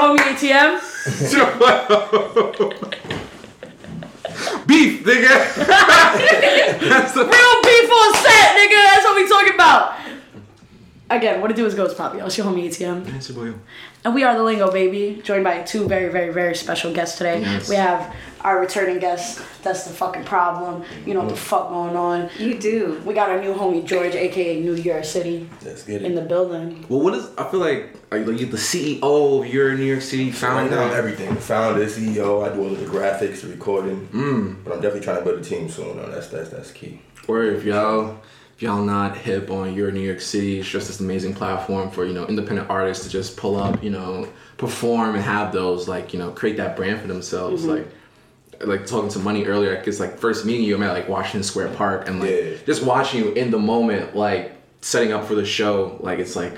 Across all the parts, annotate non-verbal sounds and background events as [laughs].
do is go as Poppy. That's your homie ATM. [laughs] Beef, nigga. That's [laughs] the Real beef on set, nigga. That's what we talking about. Again, what it do is go as Poppy. That's your homie ATM. Your boy. And we are the Lingo Baby, joined by two very, very, very special guests today. Yes. We have our returning guest. Des the fucking problem. You know what the fuck going on. You do. We got our new homie George, aka New Yerrr City, Let's get it. in the building. Well, what is? I feel like are you like you're the CEO of your New Yerrr City Right founder. now, I'm everything. The founder, CEO, I do all of the graphics, the recording. Mm. But I'm definitely trying to build a team soon. Though. That's that's that's key. Or if y'all if y'all not hip on your New Yerrr City, it's just this amazing platform for you know independent artists to just pull up, you know, perform and have those like you know create that brand for themselves. Like like talking to Money earlier, like, it's like first meeting you, I'm at like Washington Square Park, and like Yeah. just watching you in the moment, like setting up for the show, like it's like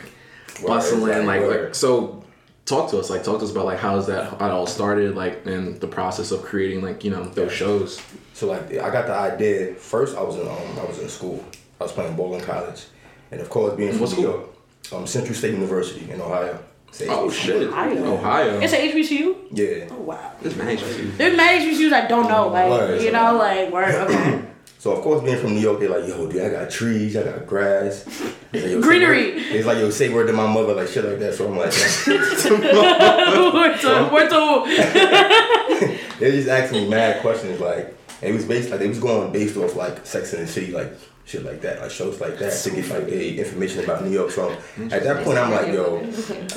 bustling, exactly, like, word. like so. Talk to us, like talk to us about like how's that how it all started, like and the process of creating like you know those shows. So like I got the idea. First, I was in um, I was in school. I was playing ball in college, and of course, being from New? York, um, Central State University in Ohio. It's Oh HBCU. shit, Ohio. Ohio. It's a HBCU? Yeah. Oh, wow. It's magic. There's mad HBCUs I don't know. Like, Word. you know, like, word, okay. [clears throat] So of course, being from New York, they're like, "Yo, dude, I got trees, I got grass, It's like, yo, say Greenery. word- It's like, "Yo, say word to my mother," like shit like that. So I'm like, [laughs] [laughs] word to, word to, [laughs] they just asking me mad questions. Like it was based, like they was going based off like Sex and the City, like shit like that, like shows like that to get like a information about New York. So at that point, I'm like, yo,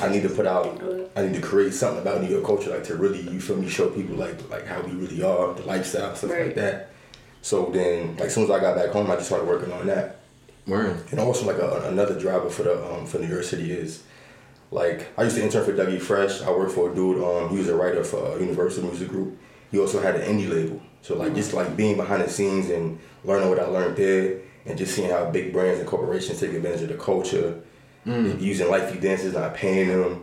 [laughs] I need to put out, I need to create something about New York culture, like to really, you feel me, show people like like how we really are, the lifestyle, stuff Right. like that. So then, like, as soon as I got back home, I just started working on that. Word. And also like a, another driver for the um, for New Yerrr City is like I used to intern for Dougie Fresh. I worked for a dude. Um, he was a writer for uh, Universal Music Group. He also had an indie label. So like just like being behind the scenes and learning what I learned there, and just seeing how big brands and corporations take advantage of the culture, using lite feet dances, not paying them.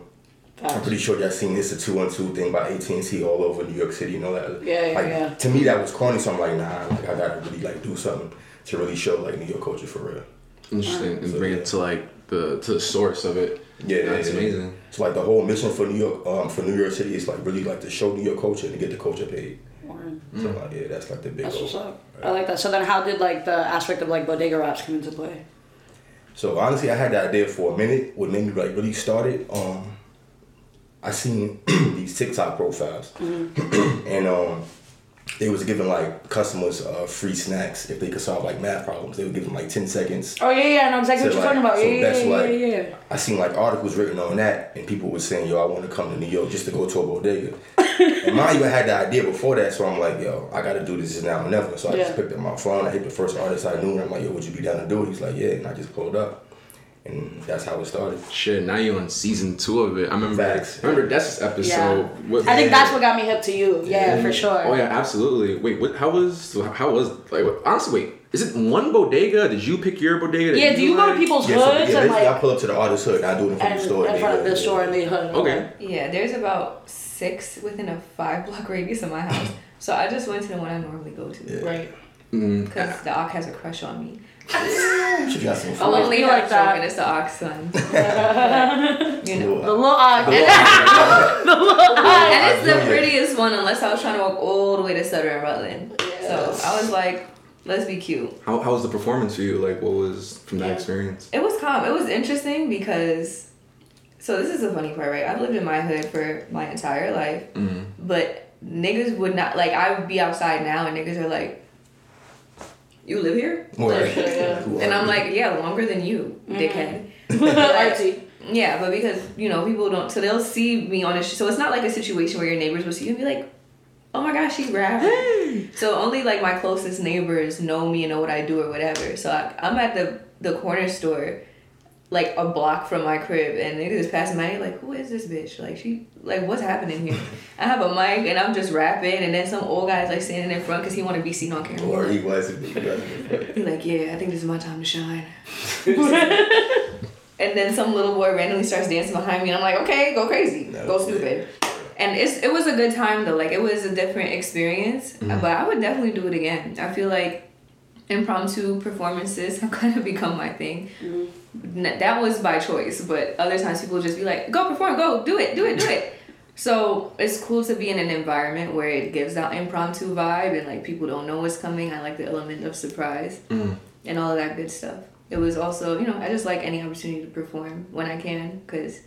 I'm pretty sure y'all seen this a two one two thing by AT and T all over New York City and all that. Yeah, yeah, like, yeah. To me, that was corny. So I'm like, nah, like I gotta really like do something to really show like New York culture for real. Interesting. And So, bring yeah. it to like the to the source of it. Yeah, That's yeah, yeah. amazing. So like the whole mission for New York, um, for New Yerrr City is like really like to show New York culture and to get the culture paid. Word. So like yeah, that's like the big That's goal. what's up. I like that. So then how did, like, the aspect of, like, bodega raps come into play? So honestly, I had the idea for a minute. What made me like really started, um, I seen [clears throat] these TikTok profiles, [clears throat] and um, they was giving like customers uh, free snacks if they could solve like math problems. They would give them like ten seconds. Oh, yeah, yeah, I know exactly So, what you're like, talking about. so Yeah, yeah, that's yeah, like- yeah, yeah. I seen like articles written on that, and people were saying, "Yo, I want to come to New York just to go to a bodega." [laughs] and I even had the idea before that, so I'm like, "Yo, I got to do this now or never." So I Yeah. just picked up my phone. I hit the first artist I knew, and I'm like, "Yo, would you be down to do it?" He's like, "Yeah," and I just pulled up, and that's how it started. Shit, now you're on season two of it. I remember Facts. I remember that's episode. Yeah. What, I think that's what got me hip to you. Yeah, for sure. Oh yeah, absolutely. Wait, what how was how was like what, honestly wait, is it one bodega? Did you pick your bodega? that Yeah, do you go to like? people's Yeah, so, yeah, hoods and, basically, I pull up to the artist hood, and I do it in front of the store. in and front they of go, the yeah. store and they hood? Okay. Yeah, there's about six within a five block [laughs] radius of my house. [laughs] So I just went to the one I normally go to. Yeah. Right. Mm, Because the Ock has a crush on me. She got some I'll food. Always only like that. joke and it's the Ock's son. [laughs] you know. The little eye. [laughs] The little- And it's the prettiest one unless I was trying to walk all the way to Sutter and Rutland. Yes. So I was like, let's be cute. how how was the performance for you? Like what was from that Yeah. experience? It was calm. It was interesting because, so this is the funny part, right? I've lived in my hood for my entire life, Mm. but niggas would not like. I would be outside now, and niggas are like, "You live here?" Word. And I'm like, "Yeah, longer than you, mm-hmm. dickhead." [laughs] Artsy. Yeah, but because you know people don't, so they'll see me on a. Sh- so it's not like a situation where your neighbors will see you and be like, "Oh my gosh, she's rapping." So only like my closest neighbors know me and know what I do or whatever. So I, I'm at the the corner store, like a block from my crib, and niggas is passing by. Like, "Who is this bitch? Like she, like what's happening here?" [laughs] I have a mic and I'm just rapping, and then some old guy's like standing in front because he want to be seen on camera. Or he was. He like, yeah, I think this is my time to shine. [laughs] and then some little boy randomly starts dancing behind me, and I'm like, okay, go crazy, That go stupid. And it's it was a good time though. Like it was a different experience, mm-hmm. but I would definitely do it again. I feel like impromptu performances have [laughs] kind of become my thing. Mm-hmm. N- That was by choice, but other times people just be like, "Go perform, go do it, do it, do it." [laughs] So it's cool to be in an environment where it gives that impromptu vibe and like people don't know what's coming. I like the element of surprise mm-hmm. and all of that good stuff. It was also, you know, I just like any opportunity to perform when I can because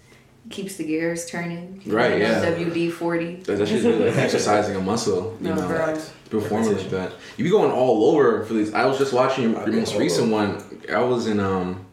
keeps the gears turning. Right, yeah. WD forty. That- That's just really like [laughs] exercising a muscle, you No, know, bro. performing like that. You be going all over for these. I was just watching your, your most recent one. I was in um,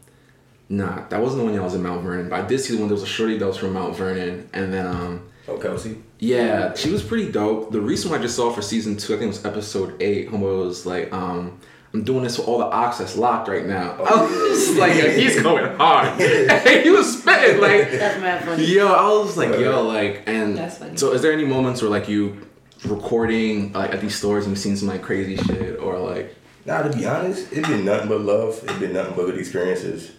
nah, that wasn't the one I was in Mount Vernon, but I did see the one. There was a shorty that was from Mount Vernon, and then um, Oh, Kelsey. yeah, she was pretty dope. The recent one I just saw for season two, I think it was episode eight. Homeboy was like, um, I'm doing this for all the ox that's locked right now. I was [laughs] like, yo, he's going hard. [laughs] [laughs] he was spitting like. That's mad funny. Yo, I was like, yo, like, and That's funny. so is there any moments where like you recording like at these stores and you've seen some like crazy shit or like Nah, to be honest, it's been nothing but love. It's been nothing but good experiences.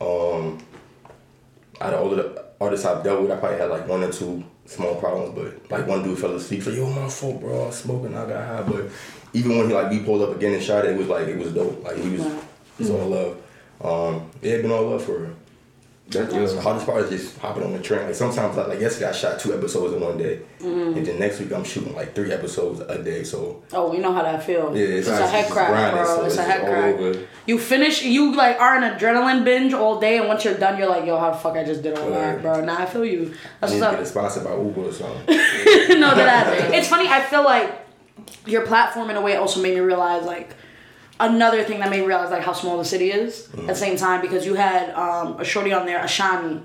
Um, out of all the artists I've dealt with, I probably had like one or two small problems, but like one dude fell asleep. Like, yo, my fault, bro. I was smoking. I got high, but even when he like we pulled up again and shot it, it was like it was dope. Like he was, it was all love. Um, yeah, it been all love for real. that? The hardest part is just hopping on the train. Like sometimes, like, like yesterday, I shot two episodes in one day, Mm-hmm. and then next week I'm shooting like three episodes a day. So Oh, we know how that feels. Yeah, it's, it's- a it's head crack, grinding, bro. so it's, it's a head crack. over. You finish, you like are an adrenaline binge all day, and once you're done, you're like, yo, how the fuck I just did all that, Right. bro. Nah, I feel you. I That's need what's to get up. sponsored by Uber or something. [laughs] no, that it's funny. I feel like your platform in a way also made me realize like another thing that made me realize like how small the city is at the same time because you had um, a shorty on there, Ashani,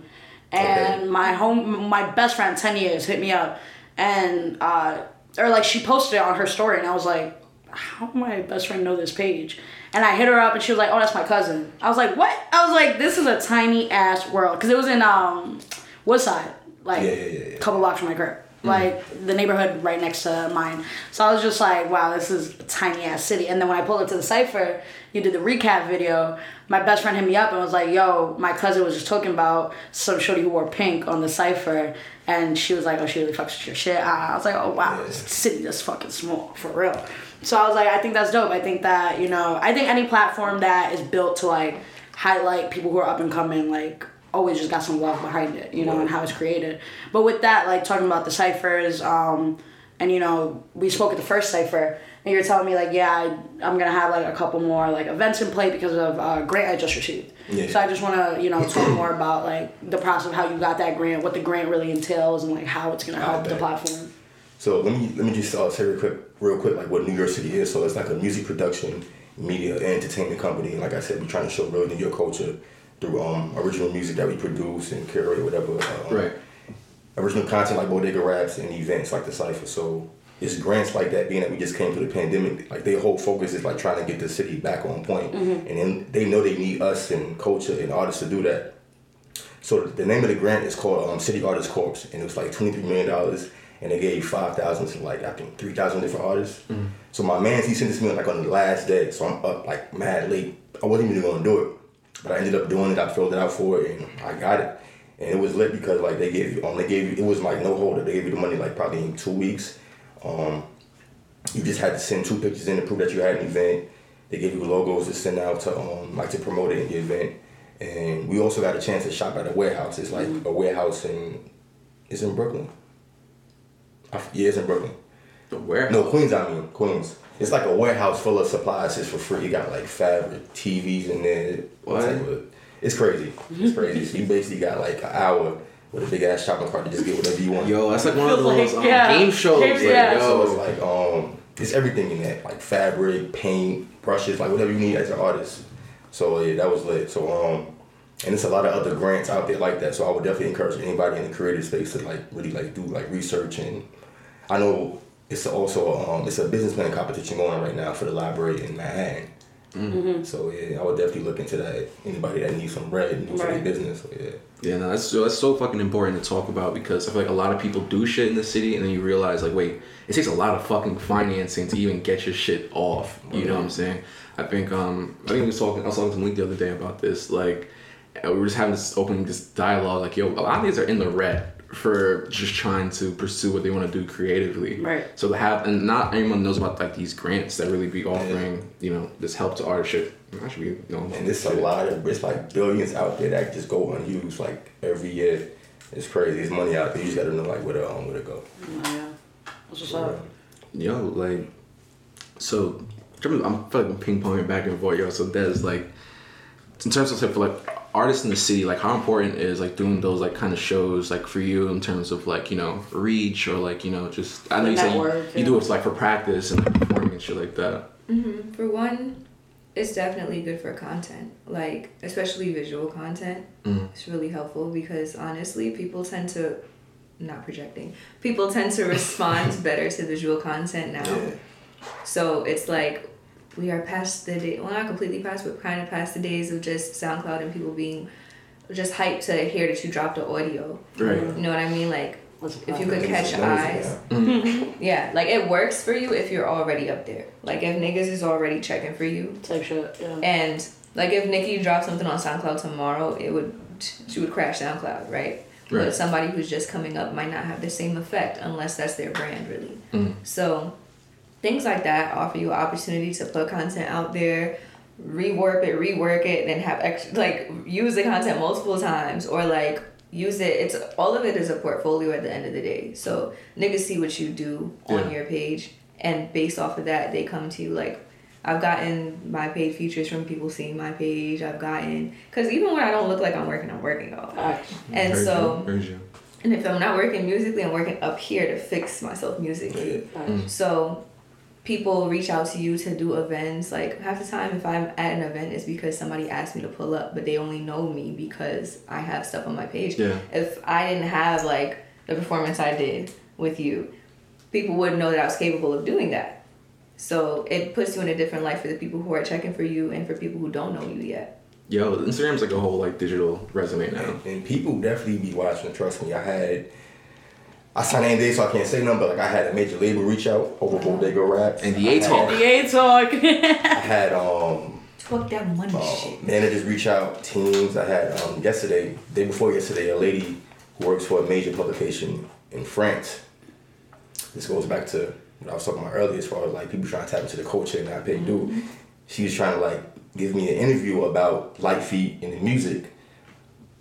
and Okay. my home, my best friend, ten years, hit me up, and uh, or like she posted it on her story, and I was like, how my best friend know this page? And I hit her up, and she was like, oh, that's my cousin. I was like, what? I was like, this is a tiny ass world because it was in um, Woodside, like Yeah, yeah, yeah, yeah. a couple blocks from my crib Mm. like the neighborhood right next to mine. So I was just like, wow, this is a tiny ass city. And then when I pulled up to the cipher, you did the recap video. My best friend hit me up and was like, yo, my cousin was just talking about some shorty who wore pink on the cipher. And she was like, oh, she really fucks with your shit. Ah, I was like, oh, wow, this city is fucking small, for real. So I was like, I think that's dope. I think that, you know, I think any platform that is built to like highlight people who are up and coming, like, always just got some love behind it, you know, and how it's created. But with that, like talking about the ciphers, um, and you know, we spoke at the first cipher, and you're telling me like, yeah, I, I'm gonna have like a couple more like events in play because of uh, grant I just received. Yeah. So I just want to you know talk more about like the process of how you got that grant, what the grant really entails, and like how it's gonna help the platform. So let me let me just uh, say real quick, real quick, like what New Yerrr City is. So it's like a music production, media, and entertainment company. And like I said, we're trying to show real New York culture through um, original music that we produce and curate, or whatever. Um, Right. Original content like bodega raps and events like the cipher. So it's grants like that. Being that we just came through the pandemic, like their whole focus is like trying to get the city back on point. and then they know they need us and culture and artists to do that. So the name of the grant is called um, City Artists Corps, and it was like twenty three million dollars, and they gave five thousand to like I think three thousand different artists. So my man, he sent this to me like on the last day, so I'm up like mad late. I wasn't even gonna do it, but I ended up doing it. I filled it out for it, and I got it, and it was lit because like they gave you, um, they gave you, it was like no holder. They gave you the money like probably in two weeks. Um, you just had to send two pictures in to prove that you had an event. They gave you logos to send out to um like to promote it in the event. And we also got a chance to shop at a warehouse. It's like a warehouse in it's in Brooklyn. I yeah, it's in Brooklyn. The where? No, Queens, I mean, Queens. It's like a warehouse full of supplies just for free. You got like fabric, TVs in there. What? of- It's crazy. It's crazy. so you basically got like an hour with a big ass shopping cart to just get whatever you want. Yo, that's like one of those like- um, yeah. game shows. Games, like, yeah. yo, So it's like um, it's everything in that, like fabric, paint, brushes, like whatever you need as an artist. So yeah, that was lit. So um, and it's a lot of other grants out there like that. So I would definitely encourage anybody in the creative space to like really like do like research and I know it's also um, it's a business plan competition going on right now for the library in Manhattan. Mm-hmm. So yeah, I would definitely look into that. Anybody that needs some bread and for their Right. business. So yeah. Yeah, no, that's so that's so fucking important to talk about because I feel like a lot of people do shit in the city and then you realize like, wait, it takes a lot of fucking financing to even get your shit off. You know what I'm saying? I think um I think we was talking I was talking to Malik the other day about this. Like uh, we were just having this opening this dialogue, like, yo, a lot of these are in the red for just trying to pursue what they want to do creatively. Right. So to have and not anyone knows about like these grants that really be offering, you know, this help to artists should I should be you know And there's a lot of it's like billions out there that just go unused like every year. It's crazy. There's money out there. You just gotta know like where to um where to go. Oh, yeah. That's what's up. Yo, like, so I'm I'm fucking ping ponging back and forth, yo. So Des, like, in terms of like, for like artists in the city, like, how important is like doing those like kind of shows like for you in terms of like you know reach or like you know just I know you say you, you do it like for practice and like, performing and shit like that. For one, it's definitely good for content, like especially visual content. Mm. It's really helpful because honestly, people tend to, not projecting, people tend to [laughs] respond better to visual content now. Yeah. So it's like we are past the day, well, not completely past, but kind of past the days of just SoundCloud and people being just hyped to hear that you dropped the audio. Right. You know what I mean? Like if you could catch is eyes. now. [laughs] Yeah, like it works for you if you're already up there. Like if niggas is already checking for you, Type shit. Yeah. and like if Nikki dropped something on SoundCloud tomorrow, it would she would crash SoundCloud, right? Right. But somebody who's just coming up might not have the same effect unless that's their brand, really. Mm. So things like that offer you an opportunity to put content out there, rework it, rework it, and have extra like use the content multiple times or like use it. It's all of it is a portfolio at the end of the day. So niggas see what you do on your page, and based off of that, they come to you like. I've gotten my paid features from people seeing my page. I've gotten because even when I don't look like I'm working, I'm working though. Facts. And Very so, true, and if I'm not working musically, I'm working up here to fix myself musically. Facts. Mm. So people reach out to you to do events. Like half the time, if I'm at an event, it's because somebody asked me to pull up, but they only know me because I have stuff on my page. Yeah. If I didn't have like the performance I did with you, people wouldn't know that I was capable of doing that. So it puts you in a different light for the people who are checking for you and for people who don't know you yet. Yo, Instagram's like a whole like digital resume now. And, and people definitely be watching. Trust me, I had. I signed NDA, so I can't say nothing. But like, I had a major label reach out over Bodega Raps. NDA I talk. had- NDA talk. I had um Talk that money shit. um, managers reach out, teams. I had um, yesterday, day before yesterday, a lady who works for a major publication in France. This goes back to what I was talking about earlier, as far as like people trying to tap into the culture and not pay due. She was trying to like give me an interview about lite feet and the music.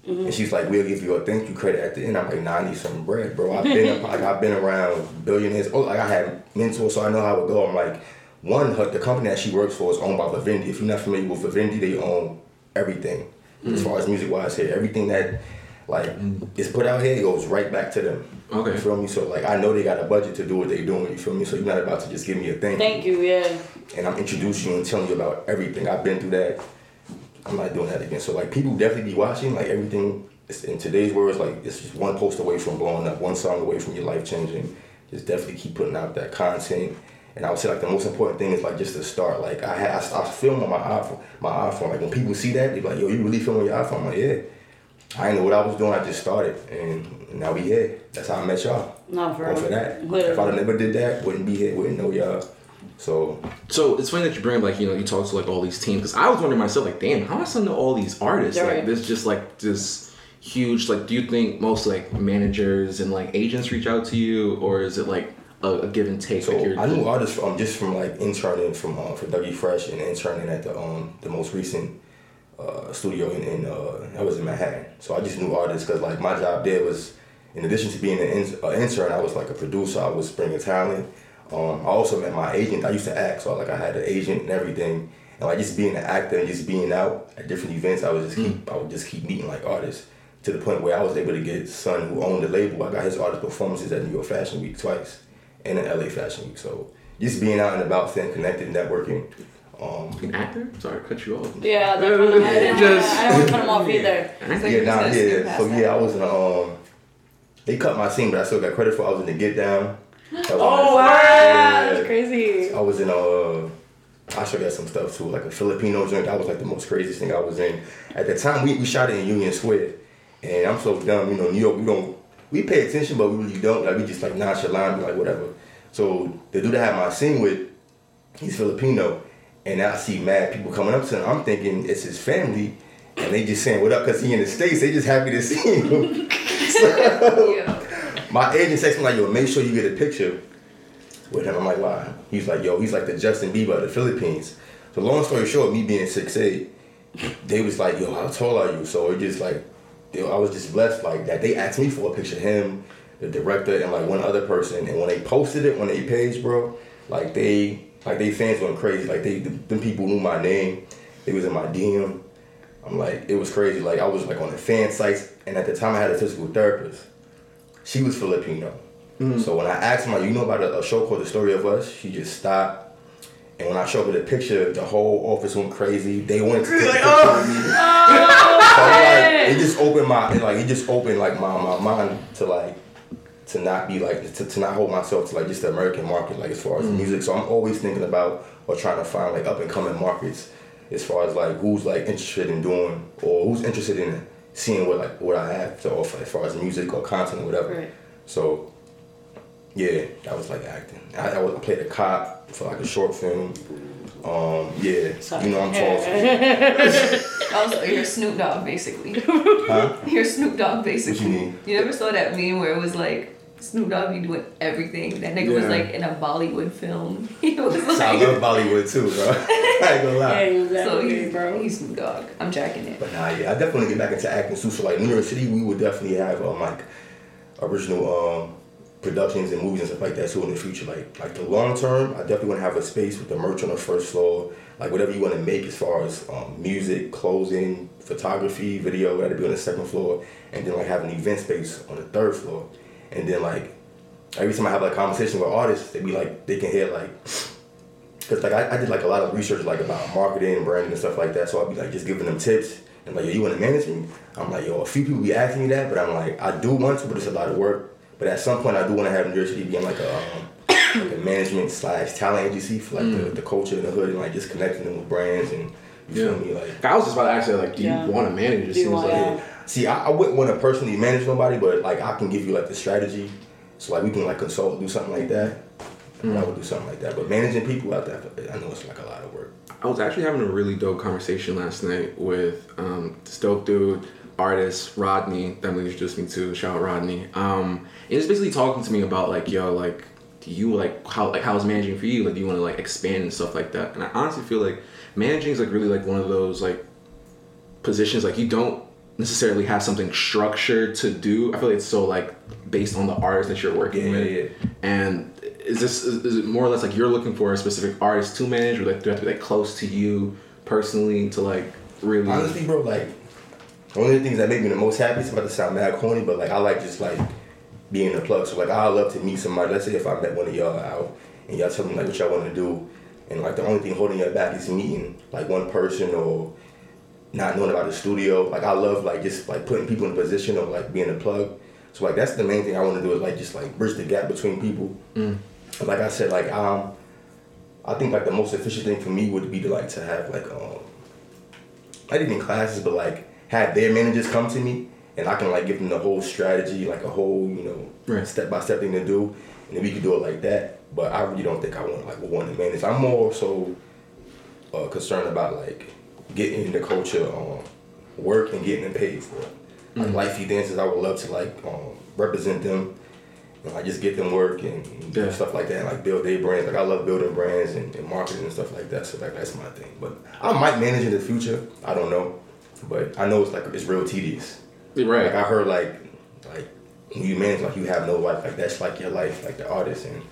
And mm-hmm. she's like, "We'll give you a thank you credit at the end." I'm like, "Nah, I need some bread, bro. I've been like I've been around billionaires. Oh, like I had mentors, so I know how it go." I'm like, one, her, the company that she works for is owned by Vivendi. If you're not familiar with Vivendi, they own everything as mm. far as music wise here. Everything that like is put out here goes right back to them. Okay. You feel me? So like I know they got a budget to do what they're doing. You feel me? So you're not about to just give me a thank, Thank you. Yeah. and I'm introducing you and telling you about everything. I've been through that. I'm not doing that again. So like people definitely be watching. Like everything is in today's words, like it's just one post away from blowing up, one song away from your life changing. Just definitely keep putting out that content. And I would say like the most important thing is like just to start. Like I had I, I film on my iPhone. My iPhone. Like when people see that, they be like, "Yo, you really film on your iPhone?" I'm like, "Yeah." I didn't know what I was doing. I just started, and now we here. That's how I met y'all. No, for for that. Literally. If I'd never did that, wouldn't be here. Wouldn't know y'all. So So it's funny that you bring up like you know you talk to like all these teams because I was wondering myself like damn how am I still know all these artists Right. like this just like this huge like do you think most like managers and like agents reach out to you or is it like a, a give and take So like you're I knew artists um, just from like interning from uh, for Dougie Fresh and interning at the um the most recent uh, studio in, in uh I was in Manhattan. So I just knew artists because like my job there was in addition to being an in, uh, intern, I was like a producer. I was bringing talent. Um, I also met my agent. I used to act, so like I had an agent and everything. And like just being an actor and just being out at different events, I would just keep I would just keep meeting like artists to the point where I was able to get son who owned the label. I got his artist performances at New York Fashion Week twice and in LA Fashion Week. So just being out and about, staying connected, networking. Um, an actor sorry to cut you off Yeah, [laughs] that's what I didn't, Just- I didn't want to cut him off either. It's like yeah, nah, just gonna skip yeah. So yeah, I was in um, they cut my scene, but I still got credit for. I was in the Get Down. That was Oh wow, Yeah. that's crazy. I was in uh I should got some stuff too, like a Filipino joint. That was like the most craziest thing I was in. At the time, we, we shot it in Union Square, and I'm so dumb. You know, New York, we don't we pay attention, but we really don't. Like we just like nonchalant, be like whatever. So the dude I had my scene with, he's Filipino, and I see mad people coming up to him. I'm thinking it's his family, and they just saying what up because he in the states. They just happy to see him. [laughs] Yeah. My agent texted me like, yo, make sure you get a picture with him. I'm like, why? He's like, yo, he's like the Justin Bieber of the Philippines. So long story short, me being six eight, they was like, yo, how tall are you? So it just like, I was just blessed like that. They asked me for a picture of him, the director, and like one other person. And when they posted it on their page, bro, like they, like they fans went crazy. Like they, them people knew my name. They was in my DM. I'm like, it was crazy. Like I was like on the fan sites, and at the time I had a physical therapist. She was Filipino. Hmm. So when I asked her, like, you know about a, a uh, show called The Story of Us, she just stopped. And when I showed her the picture, the whole office went crazy. They wanted to take a oh. picture with me. [laughs] so like, oh, it just opened my, it, like it just opened like my, my mind to like to not be like to, to not hold myself to like just the American market like as far as hmm. music. So I'm always thinking about or trying to find like up and coming markets as far as like who's like interested in doing or who's interested in seeing what like what I have to offer as far as music or content or whatever. Right. So yeah, that was like acting. I, I, was, I played a cop for like a short film. Um, yeah, Sorry. you know I'm tall. [laughs] So, Also, you're Snoop Dogg basically. huh? You're Snoop Dogg basically. What you mean? You never saw that meme where it was like Snoop Dogg be doing everything. That nigga was like in a Bollywood film. [laughs] He was So I love Bollywood too, bro. [laughs] I ain't gonna lie. Yeah, he was that so way, he's, bro. he's Snoop Dogg. I'm jacking it. But nah, yeah, I definitely get back into acting too. So like New Yerrr City, we would definitely have um like original um productions and movies and stuff like that too in the future. Like like the long term, I definitely want to have a space with the merch on the first floor. Like whatever you want to make as far as um, music, clothing, photography, video, that'd be on the second floor, and then like have an event space on the third floor, and then like every time I have like conversation with artists, they be like they can hear like Cause like I, I did like a lot of research like about marketing, branding and stuff like that. So I'd be like just giving them tips and like, yo, you want to manage me? I'm like, yo, a few people be asking me that, but I'm like, I do want to, but it's a lot of work. But at some point, I do want to have New Yerrr City being like a um, like a management slash talent agency for like the, the culture in the hood and like just connecting them with brands and you Yeah. feel me like. I was just about to ask you, like, do Yeah. you want to manage? It Do you seems like yeah. See, I, I wouldn't want to personally manage nobody, but like I can give you like the strategy, so like we can like consult, do something like that. I would do something like that. But managing people out there, I know it's like a lot of work. I was actually having a really dope conversation last night with um, this dope dude, artist Rodney. That Emily introduced me to. Shout out Rodney. Um, he was basically talking to me about like, yo, like, do you like how like how's managing for you? Like, do you want to like expand and stuff like that? And I honestly feel like managing is like really like one of those like positions like you don't necessarily have something structured to do. I feel like it's so like based on the artist that you're working Yeah, with. yeah, yeah. And is this is, is it more or less like you're looking for a specific artist to manage, or like do you have to be like close to you personally to like really? Honestly, bro, like one of the things that make me the most happy is about to sound mad corny, but like I like just like being a plug. So like I love to meet somebody. Let's say if I met one of y'all out and y'all tell me like what y'all want to do, and like the only thing holding you back is meeting like one person or not knowing about the studio. Like I love like just like putting people in a position of like being a plug. So like that's the main thing I want to do is like just like bridge the gap between people. And like I said, like um, I think like the most efficient thing for me would be to like to have like um, not even classes, but like have their managers come to me and I can like give them the whole strategy, like a whole you know Right. step by step thing to do, and then we could do it like that. But I really don't think I want like want to manage. I'm more so uh, concerned about like getting the culture um, work and getting them paid for it. Like lite feet dancers, I would love to like um, represent them and like just get them work and, and Yeah. stuff like that, and like build their brands. Like I love building brands and, and marketing and stuff like that. So like that's my thing. But I might manage in the future. I don't know, but I know it's like it's real tedious. right. Like I heard like like when you manage like you have no life. Like that's like your life, like the artist and.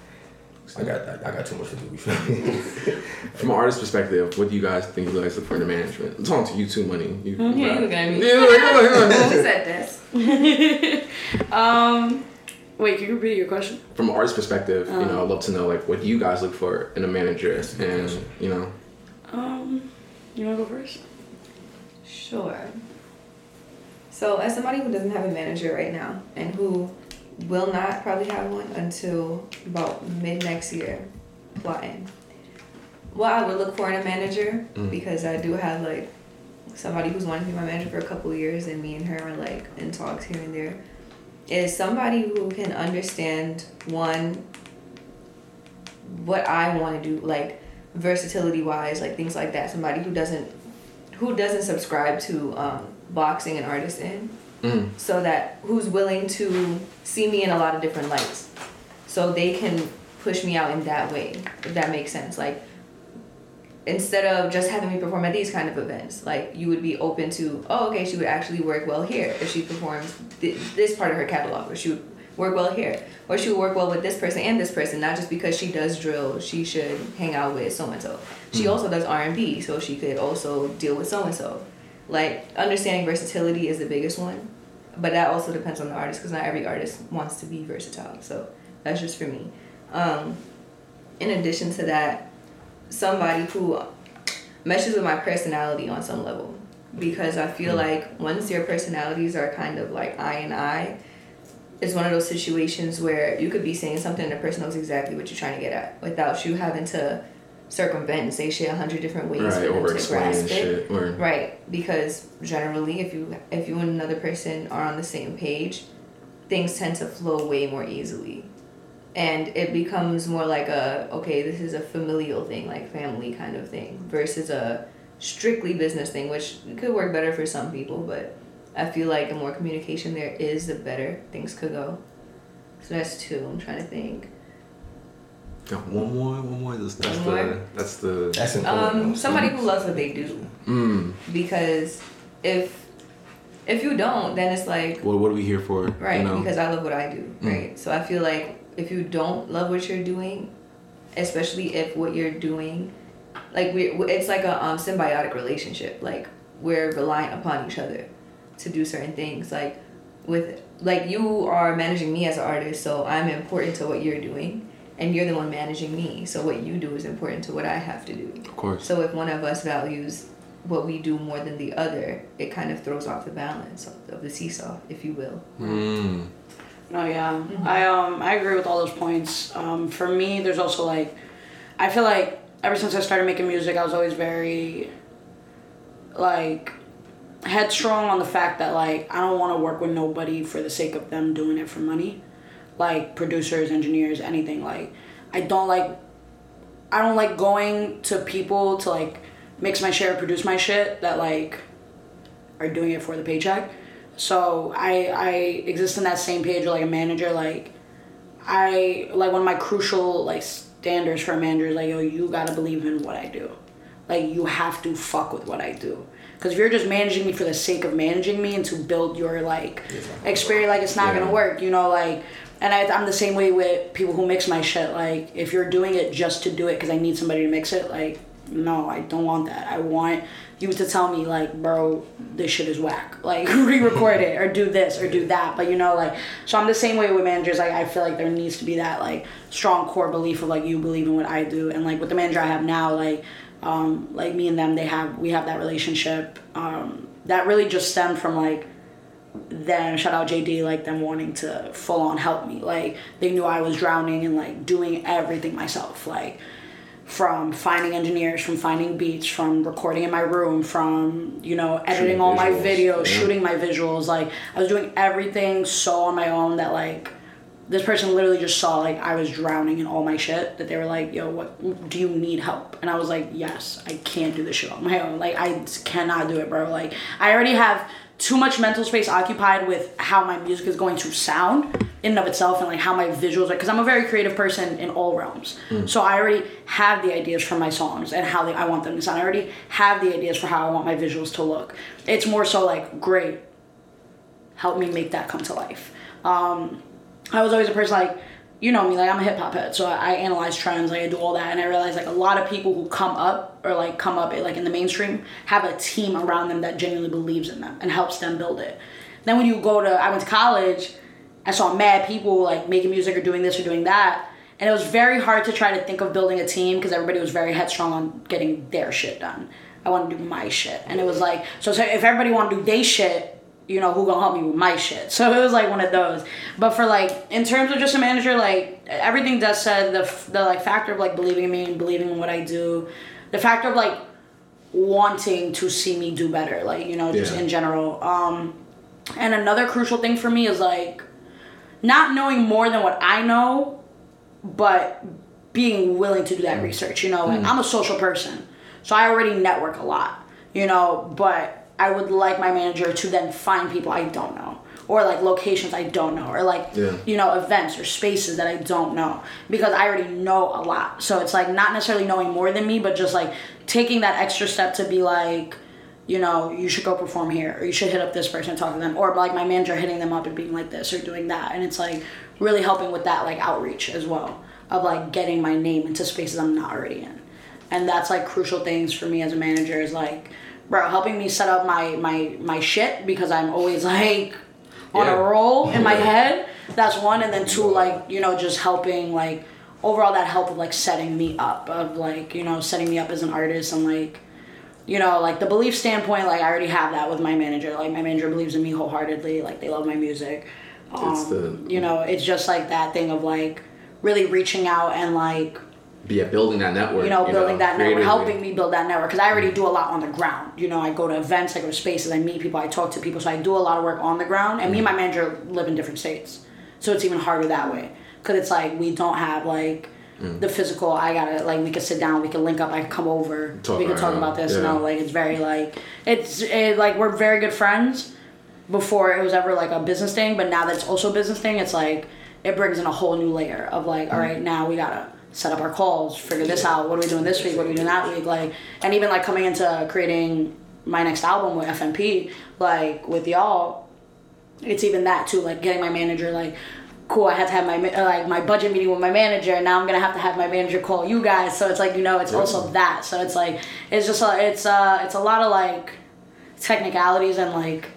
I got I, got too much to do. You feel me? [laughs] From an artist perspective, what do you guys think you guys look for in the management? I'm talking to you too, money. You, Yeah, you looking at me. Yeah, like, come on, come. Who said this? [laughs] um, wait, can you repeat your question? From an artist perspective, you Um, know, I'd love to know like what do you guys look for in a manager, That's a good and you know, Um, you wanna go first? Sure. So, as somebody who doesn't have a manager right now and who will not probably have one until about mid next year, plotting, what I would look for in a manager, Mm. because I do have like somebody who's wanted to be my manager for a couple years, and me and her are like in talks here and there, is somebody who can understand one what I want to do, like versatility wise, like things like that. Somebody who doesn't who doesn't subscribe to um, boxing and artisan, Mm. so that who's willing to see me in a lot of different lights, so they can push me out in that way. If that makes sense, like instead of just having me perform at these kind of events, like you would be open to, oh, okay, she would actually work well here if she performs th- this part of her catalog, or she would work well here, or she would work well with this person and this person, not just because she does drill, she should hang out with so and so. She mm. also does R and B, so she could also deal with so and so. Like understanding versatility is the biggest one, but that also depends on the artist because not every artist wants to be versatile. So that's just for me. Um, in addition to that, somebody who meshes with my personality on some level because I feel like once your personalities are kind of like I and I, it's one of those situations where you could be saying something and the person knows exactly what you're trying to get at without you having to circumvent and say shit a hundred different ways Right, for them to grasp it. shit. Or, Right, because generally, if you if you and another person are on the same page, things tend to flow way more easily, and it becomes more like a okay, this is a familial thing, like family kind of thing, versus a strictly business thing, which could work better for some people, but I feel like the more communication there is, the better things could go. So that's two. I'm trying to think. Got one more, one more. That's, that's One the more? that's the That's important. Um, somebody who loves what they do, mm. because if if you don't, then it's like What what are we here for? Right, You know? because I love what I do, Mm. right? So I feel like if you don't love what you're doing, especially if what you're doing, like we, it's like a um, symbiotic relationship. Like we're reliant upon each other to do certain things. Like with like you are managing me as an artist, so I'm important to what you're doing, and you're the one managing me. So what you do is important to what I have to do. of course. So if one of us values what we do more than the other, it kind of throws off the balance of, of the seesaw, if you will. Mm. No, yeah, I um I agree with all those points. Um, for me, there's also like, I feel like ever since I started making music, I was always very, like, headstrong on the fact that like I don't want to work with nobody for the sake of them doing it for money, like producers, engineers, anything. Like, I don't like, I don't like going to people to like mix my shit or produce my shit that like are doing it for the paycheck. So I I exist in that same page with like a manager. Like I like one of my crucial like standards for a manager is like yo you gotta believe in what I do, like you have to fuck with what I do. Cause if you're just managing me for the sake of managing me and to build your like experience, like it's not Yeah. gonna work. You know like. And I, I'm the same way with people who mix my shit. Like, if you're doing it just to do it because I need somebody to mix it, like, no, I don't want that. I want you to tell me like, bro, this shit is whack. [laughs] Like re-record it or do this or do that. But you know, like so I'm the same way with managers. Like I feel like there needs to be that like strong core belief of like you believe in what I do. And like with the manager I have now, like um, like me and them, they have we have that relationship um, that really just stemmed from like them shout out JD like them wanting to full on help me like they knew I was drowning and like doing everything myself like from finding engineers from finding beats from recording in my room from you know editing Shooting all my videos yeah. shooting my visuals like I was doing everything so on my own that like this person literally just saw like I was drowning in all my shit that they were like, yo, what do you need help? And I was like, yes, I can't do this shit on my own. Like I cannot do it, bro. Like I already have too much mental space occupied with how my music is going to sound in and of itself and like how my visuals are because I'm a very creative person in all realms. So I already have the ideas for my songs and how they, I want them to sound. I already have the ideas for how I want my visuals to look. It's more so like, great, help me make that come to life. Um, I was always a person like, you know me, like I'm a hip hop head, so I, I analyze trends, like I do all that, and I realize like a lot of people who come up or like come up like in the mainstream have a team around them that genuinely believes in them and helps them build it. Then when you go to, I went to college, I saw mad people like making music or doing this or doing that, and it was very hard to try to think of building a team because everybody was very headstrong on getting their shit done. I want to do my shit, and it was like so. so if everybody want to do their shit, you know, who gonna help me with my shit? So it was like one of those. But for like, in terms of just a manager, like everything Des said, the the like factor of like believing in me and believing in what I do, the factor of like wanting to see me do better, like you know, just Yeah. in general. Um, and another crucial thing for me is like not knowing more than what I know, but being willing to do that research. You know, and I'm a social person, so I already network a lot. You know, but I would like my manager to then find people I don't know. or like locations I don't know or like Yeah. you know events or spaces that I don't know because I already know a lot. So it's like not necessarily knowing more than me, but just like taking that extra step to be like, you know, you should go perform here or you should hit up this person and talk to them or like my manager hitting them up and being like this or doing that and it's like really helping with that like outreach as well of like getting my name into spaces I'm not already in. And that's like crucial things for me as a manager is like bro helping me set up my my my shit because I'm always like on Yeah. a roll in my head. That's one, and then two, like you know, just helping like overall that help of like setting me up of like you know setting me up as an artist and like you know like the belief standpoint like I already have that with my manager. Like my manager believes in me wholeheartedly. Like they love my music. Um, the- you know it's just like that thing of like really reaching out and like But yeah, building that network. you know, building that network, helping me build that network. Because I already do a lot on the ground. You know, I go to events, I go to spaces, I meet people, I talk to people. So I do a lot of work on the ground. And me and my manager live in different states. So it's even harder that way. Because it's like we don't have like mm. the physical, I gotta, like, we could sit down, we can link up, I can come over, Talk we can talk about this. Yeah. You know, like, it's very like, it's it, like, we're very good friends before it was ever like a business thing. But now that it's also a business thing, it's like, it brings in a whole new layer of like, mm. all right, now we gotta set up our calls, figure this out. What are we doing this week? What are we doing that week? Like, and even like coming into creating my next album with FMP, like with y'all, it's even that too. Like getting my manager, like, cool. I had to have my uh, like my budget meeting with my manager, and now I'm gonna have to have my manager call you guys. So it's like you know, it's also that. So it's like it's just a, it's uh it's a lot of like technicalities and like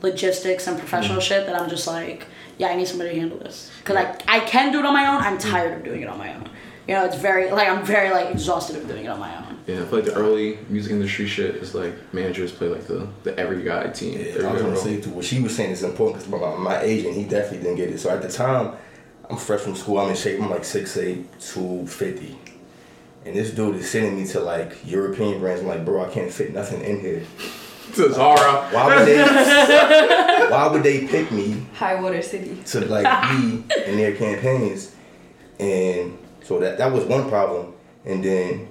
logistics and professional shit that I'm just like, yeah, I need somebody to handle this because I I can do it on my own. I'm tired of doing it on my own. You know, it's very like I'm very like exhausted of doing it on my own. Yeah, I feel like the early music industry shit is like managers play like the the every guy team. Yeah, every I was gonna say too. What she was saying is important because my, my agent, he definitely didn't get it. So at the time, I'm fresh from school. I'm in shape. I'm like 6'8", 250. And this dude is sending me to like European brands. I'm like, bro, I can't fit nothing in here. [laughs] To Zara. Why would they? [laughs] why would they pick me High Water City. to like be in their campaigns? And so that that was one problem. And then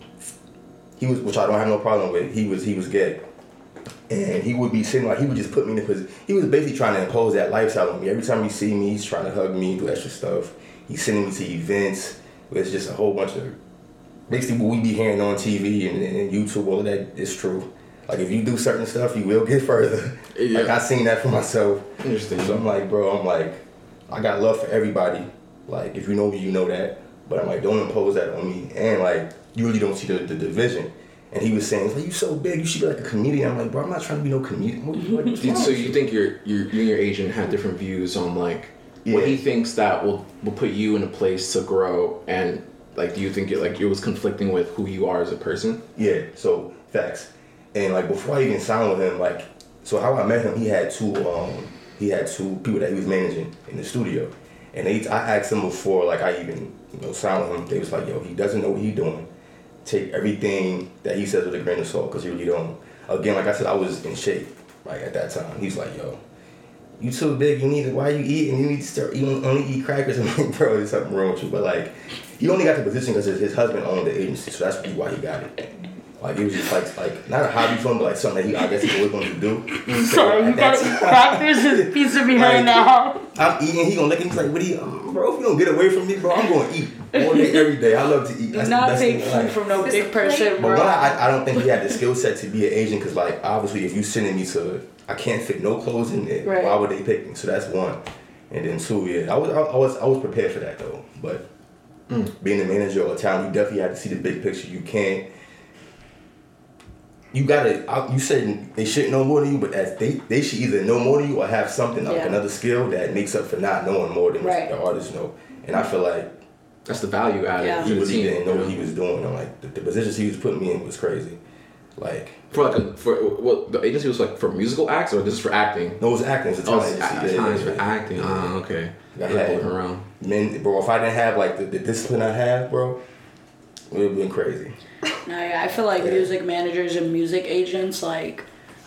he was, which I don't have no problem with. He was he was gay, and he would be sitting like he would just put me in a position. He was basically trying to impose that lifestyle on me. Every time he see me, he's trying to hug me, do extra stuff. He's sending me to events. Where it's just a whole bunch of basically what we be hearing on TV and, and YouTube. All of that is true. Like if you do certain stuff, you will get [laughs] further. Yeah. Like I seen that for myself. Interesting. So I'm like, bro, I'm like, I got love for everybody. Like, if you know me, you know that. But I'm like, don't impose that on me. And like, you really don't see the, the division. And he was saying, like, you so big, you should be like a comedian. I'm like, bro, I'm not trying to be no comedian. What, what, what's Do you- wrong So you think your your you and your agent had different views on like what he thinks that will will put you in a place to grow and like do you think it like it was conflicting with who you are as a person? Yeah, so facts. And like before I even signed with him, like so how I met him, he had two um he had two people that he was managing in the studio. And they I asked him before like I even you know signed him, they was like, yo, he doesn't know what he's doing. Take everything that he says with a grain of salt, because he really don't. Again, like I said, I was in shape, like at that time. He's like, yo, you too big, you need to why you eating? You need to start you only eat crackers. [laughs] I'm like, bro, there's something wrong with you. But like he only got the position because his, his husband owned the agency, so that's why he got it. Like it was just like like not a hobby for him, but like something that he I guess he always wanted to do. So Sorry, you at gotta eat time, [laughs] crackers. His [laughs] pizza be hurting Like- now. I'm eating, he gonna look at me he's like, what do you um, bro, if you don't get away from me, bro, I'm gonna eat all day, every day. I love to eat. That's not the best take thing food from no big person, plate. But bro. one, I, I don't think he had the skill set to be an agent because, like, obviously, if you sending me to, I can't fit no clothes in there. Right. Why would they pick me? So that's one. And then two, yeah, I was, I, I was, I was prepared for that though. But being the manager all the time, you definitely have to see the big picture. You can't. You gotta. I- You said they shouldn't know more than you, but as they they should either know more than you or have something like Yeah. another skill that makes up for not knowing more than Right. what the artists know. And I feel like That's the value added Yeah. he really team. didn't know you what he was doing. I'm like the, the positions he was putting me in was crazy. Like For like a, for what the agency was like for musical acts or this is for acting? no, it was acting. It was a Oh, talent it's agency. at Yeah, yeah, for yeah. acting. Ah, okay. I I had- around. Man, bro, if I didn't have like the, the discipline I have, bro, it would have been crazy. No, yeah, I feel like Yeah. music managers and music agents like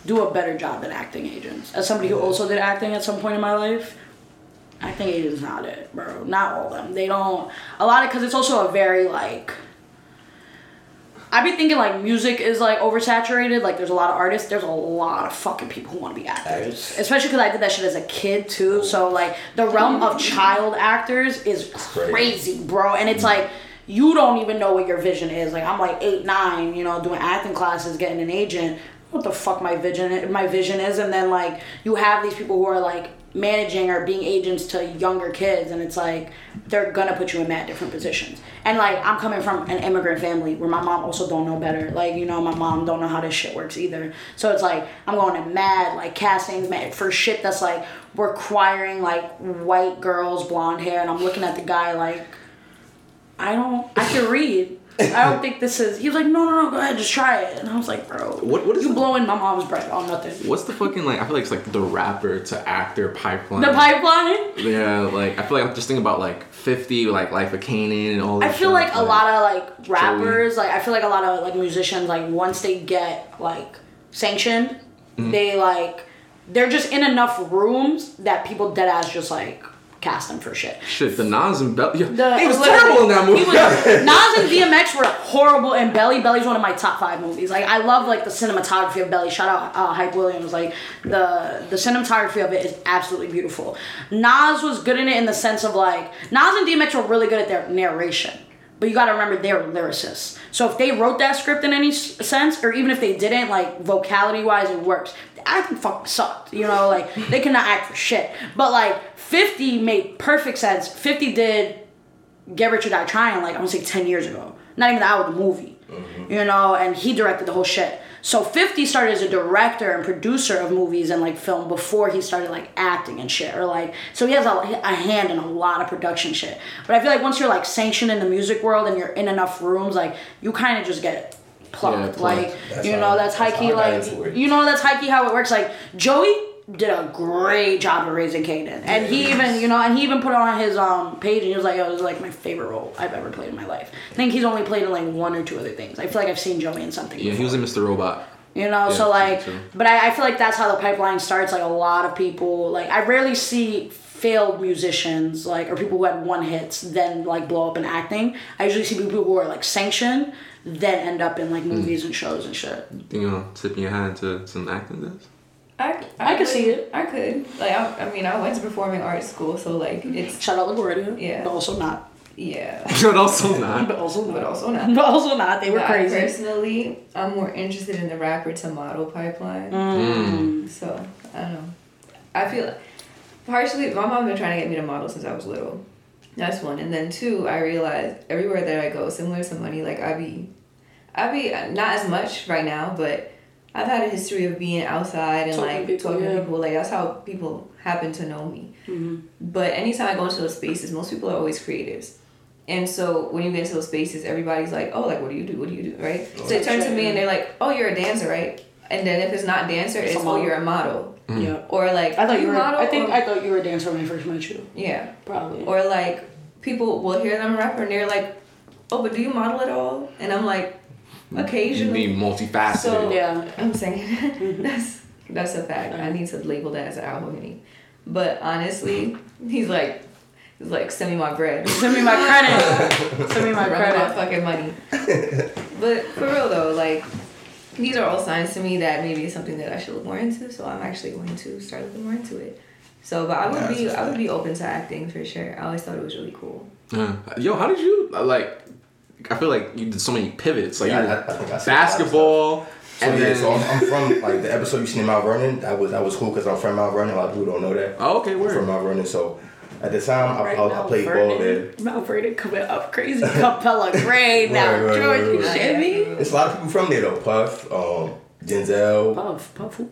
do a better job than acting agents. As somebody who also did acting at some point in my life, acting agents is not it, bro. Not all of them. They don't. A lot of because it's also a very like. I be thinking like music is like oversaturated. Like there's a lot of artists. There's a lot of fucking people who want to be actors. Especially because I did that shit as a kid too. So like the realm of child actors is crazy, bro. And it's like you don't even know what your vision is. Like I'm like eight, nine, you know, doing acting classes, getting an agent. What the fuck my vision my vision is, and then like you have these people who are like managing or being agents to younger kids, and it's like they're gonna put you in mad different positions. And like I'm coming from an immigrant family where my mom also don't know better. Like you know, my mom don't know how this shit works either. So it's like I'm going to mad like castings, mad for shit that's like requiring like white girls, blonde hair, and I'm looking at the guy like. I don't. I can read. I don't think this is. He was like, no, no, no, go ahead, just try it. And I was like, bro, What- what is you the- blowing my mom's breath on nothing? What's the fucking like? I feel like it's like the rapper to actor pipeline. The pipeline. Yeah, like I feel like I'm just thinking about like 50, like Life of Kanan and all. That I feel shit, like a lot of like rappers, Joey. like I feel like a lot of like musicians, like once they get like sanctioned, Mm-hmm. they like they're just in enough rooms that people dead ass just like cast them for shit. Shit, the Nas and Belly. The- he was terrible in that movie. Was, [laughs] Nas and DMX were horrible, and Belly Belly's one of my top five movies. Like I love like the cinematography of Belly. Shout out uh, Hype Williams. Like the the cinematography of it is absolutely beautiful. Nas was good in it in the sense of like Nas and DMX were really good at their narration. But you gotta remember they're lyricists. So if they wrote that script in any sense, or even if they didn't, like vocality wise, it works. Acting fucking sucked. You know, like they cannot act for shit. But like 50 made perfect sense. 50 did Get Rich or Die Trying, like I want to say 10 years ago. Not even the out of the movie. Mm-hmm. You know, and he directed the whole shit. So 50 started as a director and producer of movies and like film before he started like acting and shit. Or like, so he has a, a hand in a lot of production shit. But I feel like once you're like sanctioned in the music world and you're in enough rooms, like you kind of just get plucked. Yeah, plucked. Like, That's you how- know, that's high key, how I got like, you know, that's high key how it works. Like, Joey did a great job of raising Kanan. And he even, you know, and he even put it on his um page and he was like, yo, this is like my favorite role I've ever played in my life. I think he's only played in like one or two other things. I feel like I've seen Joey in something. Yeah, he was in Mr. Robot. You know, Yeah, so like, me but I, I feel like that's how the pipeline starts. Like a lot of people, like I rarely see failed musicians, like or people who had one hits then like blow up in acting. I usually see people who are like sanctioned then end up in like Hmm. movies and shows and shit. You know, tipping your hat into some acting does. I, I could see it. I could. Like, I, I mean, I went to performing arts school, so like, it's Shout out LaGuardia. Yeah. But also not. yeah, [laughs] But also [laughs] not. But also not. but also not. [laughs] But also not. They were But I crazy. personally, I'm more interested in the rapper to model pipeline. Mm. So I don't know. I feel partially my mom has been trying to get me to model since I was little. That's one, and then two, I realized everywhere that I go, similar to money, like I be, I be not as much right now, but I've had a history of being outside and Talking like people, talking yeah. to people. Like that's how people happen to know me. Mm-hmm. But anytime I go into those spaces, most people are always creatives. And so when you get into those spaces, everybody's like, oh, like, what do you do? What do you do? Right? Oh, so they turn to me and they're like, oh, you're a dancer, right? And then if it's not dancer, It's it's, a oh, you're a model. Mm-hmm. Yeah. Or like, I thought "Do you were. model? I think or, I thought you were a dancer when I first met you. yeah. Probably. Or like, people will hear them rapper and they're like, oh, but do you model at all? And I'm like, You occasionally. need multifaceted. So Yeah. I'm saying [laughs] that's that's a fact. I need to label that as an album. But honestly, he's like, he's like, send me my bread. [laughs] Send me my credit. [laughs] Send me my Run my credit. fucking money. but for real though, like these are all signs to me that maybe it's something that I should look more into. So I'm actually going to start looking more into it. So, but I would That's be I would be open to acting for sure. I always thought it was really cool. Yeah. Yo, how did you uh, like? I feel like you did so many pivots. Like Yeah, I- I think I said a lot of basketball, So and yeah, then so I'm, I'm from like the episode you seen in Mount Vernon. That was that was cool because I'm from Mount Vernon. A lot of people don't know that. oh, okay, I'm word. from Mount Vernon, so at the time I, Right I, now, I played ball there. Vernon, Mount Vernon coming up crazy. Capella [laughs] Grey now. Right, right, George, right, you right. shit me? There's a lot of people from there though. Puff, um, Denzel, Puff, Puff, who?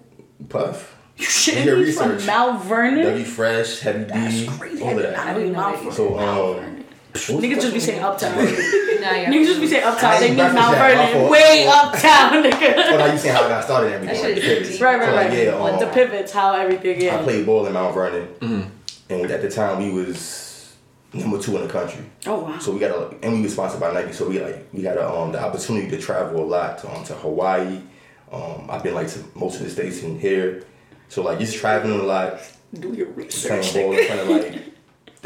Puff, You shit Do your me from research. Mount Vernon? Dougie Fresh, Heavy D. That's crazy. I all of did not know you Mount So Mount um, Vernon. what was Niggas just be saying uptown. Nah, yeah. Niggas just be saying uptown. They mean Mount breakfast Vernon. Way uptown, Oh, nigga. [laughs] now you saying how I got started and That everything. shit like, is pivots. Right, right, So, like, right. yeah, Like the um, pivots, how everything is. I played ball in Mount Vernon, Mm-hmm. and at the time we was number two in the country. Oh wow. So we got a, and we was sponsored by Nike. So we like we got a, um the opportunity to travel a lot um, to Hawaii. Um, I've been like to most of the states in here. So like just traveling a lot, Do your research. playing research. ball in front of like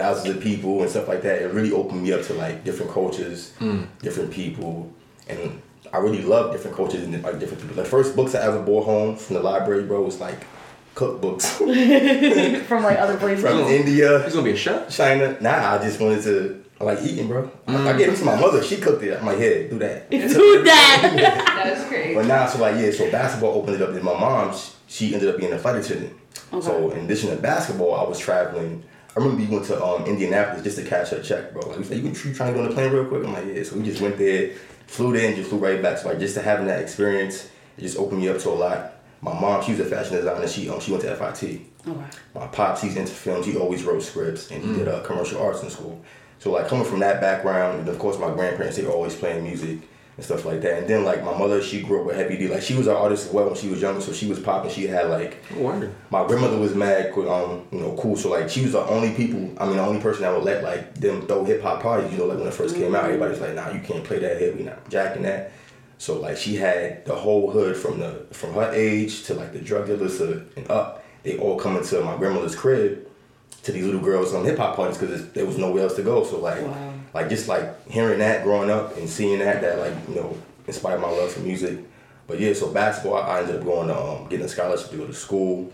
thousands of people and stuff like that. It really opened me up to like different cultures, hmm. different people, and I really love different cultures and like different people. The first books I ever bought home from the library, bro, was like cookbooks [laughs] From like other places. from India, He's gonna be a chef. China. Nah, I just wanted to I like eating, bro. I, I gave it to my hmm. mother. She cooked it. I'm like, yeah, do that. [laughs] Do that. [laughs] That's crazy. But now, so like, yeah, so basketball opened it up. And my mom, she, she ended up being a flight attendant. So in addition to basketball, I was traveling. I remember we went to um, Indianapolis just to cash her check, bro. Like, we said, you, you trying to go on the plane real quick? I'm like, yeah. So we just went there, flew there, and just flew right back. So like, just to having that experience, it just opened me up to a lot. My mom, she was a fashion designer. She um, she went to FIT. Okay. My pops, he's into films. He always wrote scripts, and he did uh, commercial arts in school. So like coming from that background, and of course my grandparents, they were always playing music and stuff like that. And then like my mother, she grew up with Heavy D. Like she was an artist as well when she was younger, so she was popping. She had like wonder. my grandmother was mad, um, you know, cool. So like she was the only people, I mean, the only person that would let like them throw hip hop parties. You know, like when it first came out, everybody's like, nah, you can't play that here. We not jacking that. So like she had the whole hood from the from her age to like the drug dealers to, and up. They all coming to my grandmother's crib to these little girls on hip hop parties because there was nowhere else to go. So like, Wow. Like just like hearing that growing up and seeing that that like you know inspired my love for music. But yeah, so basketball, I ended up going to um, getting a scholarship to go to school.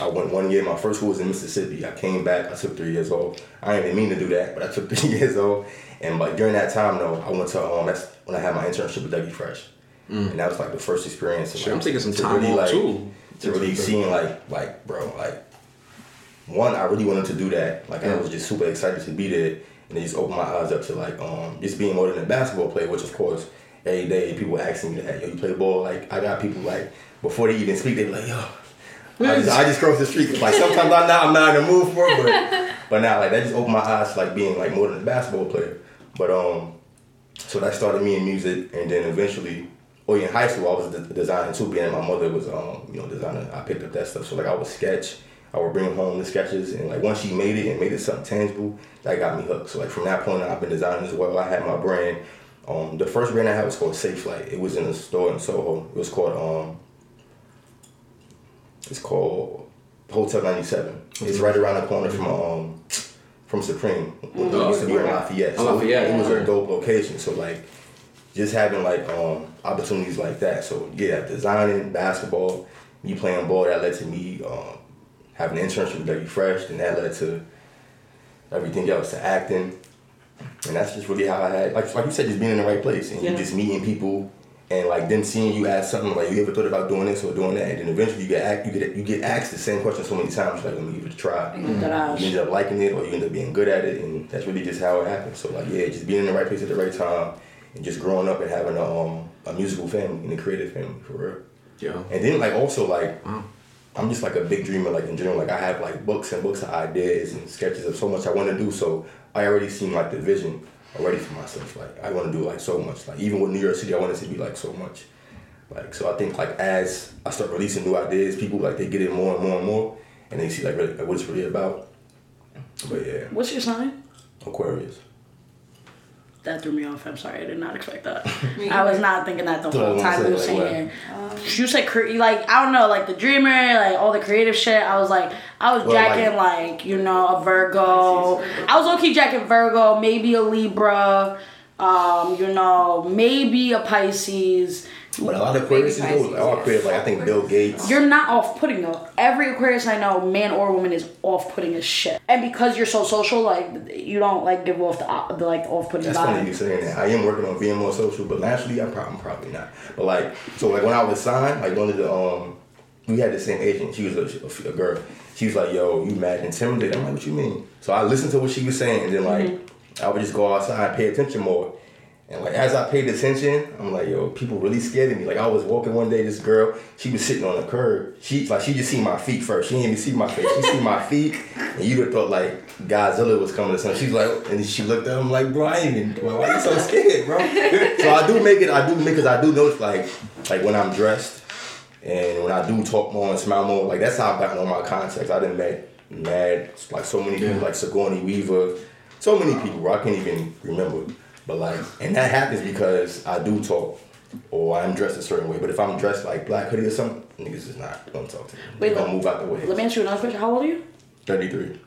I went one year. My first school was in Mississippi. I came back. I took three years off. I didn't even mean to do that, but I took [laughs] three years off. And like during that time though, I went to um that's when I had my internship with Dougie Fresh, and that was like the first experience. of, Shit, I'm taking some to time really, like, too. To really seeing like like bro like one I really wanted to do that. Like I was just super excited to be there, and it just opened my eyes up to like um just being more than a basketball player, which of course every day people asking me that yo you play ball like I got people like before they even speak they be like yo. I just, I just cross the street. Like sometimes I'm not, I'm not in the mood for it, but [laughs] but now like that just opened my eyes to like being like more than a basketball player. But um, so that started me in music, and then eventually, oh yeah, in high school I was de- designing too. Being my mother was um, you know, designer, I picked up that stuff. So like I would sketch, I would bring home the sketches, and like once she made it and made it something tangible, that got me hooked. So like from that point on, I've been designing as well. I had my brand. Um, the first brand I had was called Safe Flight. It was in a store in Soho. It was called um, it's called Hotel 97. It's right around the corner from um from Supreme. When it used to be Lafayette. Oh, Lafayette, It was yeah. a dope location. So like just having like um opportunities like that. So yeah, designing, basketball, me playing ball that led to me um having an internship with Dougie Fresh, and that led to everything else, to acting. And that's just really how I had like like you said, just being in the right place and Yeah. you just meeting people and like then seeing you ask something like you ever thought about doing this or doing that, and then eventually you get act, you get you get asked the same question so many times, like let me give it a try. That I- You end up liking it or you end up being good at it, and that's really just how it happens. So like yeah, just being in the right place at the right time, and just growing up and having a um a musical family and a creative family for real. Yeah. And then like also like Wow. I'm just like a big dreamer like in general. Like I have like books and books of ideas and sketches of so much I want to do. So I already seen like the vision already for myself. Like I want to do like so much. Like even with New Yerrr City, I want it to be like so much. Like so I think like as I start releasing new ideas, people like they get it more and more and more, and they see like, really, like what it's really about. But yeah, What's your sign? Aquarius. That threw me off. I'm sorry. I did not expect that. [laughs] I was not thinking that the whole time we gonna were sitting like, here. You said cre- like I don't know, like the dreamer, like all the creative shit. I was like, I was Well, jacking like, you know a Virgo. I was low key jacking Virgo, maybe a Libra, um, you know, maybe a Pisces. But a lot of Aquarius Maybe is Pisces, all yes. Aquarius. Like I think Bill Gates. You're not off putting though. Every Aquarius I know, man or woman, is off putting as shit. And because you're so social, like you don't like give off the, the like off putting That's funny you vibe. saying that. I am working on being more social, but naturally, I'm probably, I'm probably not. But like, so like when I was signed, like one of the um, we had the same agent. She was a, a, a girl. She was like, "Yo, you mad intimidated?" I'm like, "What you mean?" So I listened to what she was saying, and then like I would just go outside and pay attention more. And like as I paid attention, I'm like, yo, people really scared of me. Like I was walking one day, this girl, she was sitting on the curb. She like she just seen my feet first. She didn't even see my face. She see my [laughs] feet, and you'd have thought like Godzilla was coming or something. She's like, and she looked at him like, bro, I ain't even. Why why you so scared, bro? [laughs] so I do make it. I do make because I do notice like like when I'm dressed and when I do talk more and smile more. Like that's how I've gotten all my contacts. I didn't met mad like so many people like Sigourney Weaver, so many people bro, I can't even remember. But like, and that happens because I do talk or I'm dressed a certain way. But if I'm dressed like black hoodie or something, niggas is not gonna talk to me. Wait, They gonna move out the way. Let me ask you another question. How old are you? 33.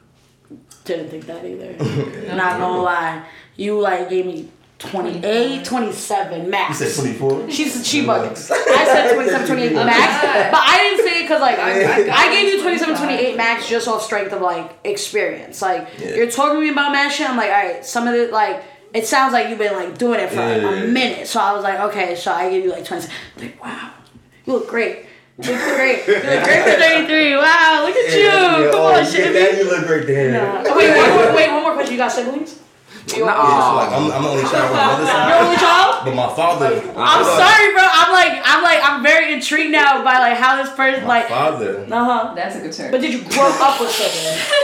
Didn't think that either. [laughs] Not gonna lie. You like gave me 28, 27 You max. said 24? She's she bugging. I said 27, 28 [laughs] max, but I didn't say it because like I, [laughs] I gave you 27, 28 max just off strength of like experience. Like Yeah. you're talking to me about mad shit. I'm like, all right, some of it like it sounds like you've been like doing it for like, Yeah. a minute. So I was like, okay, so I give you like 27. Like wow, you look great. You look great. You look great for [laughs] 33. Wow, look at you. Yeah, Come oh, on, shit. that, you look great there. Uh, wait, one more, wait, one more question. You got siblings? You Nah. Like, I'm, I'm the only child on my mother's Your side, only child? but my father. I'm sorry, bro. I'm like, I'm like, I'm very intrigued now by like how this person My like. father. Uh huh. That's a good term. But did you grow up with siblings? [laughs]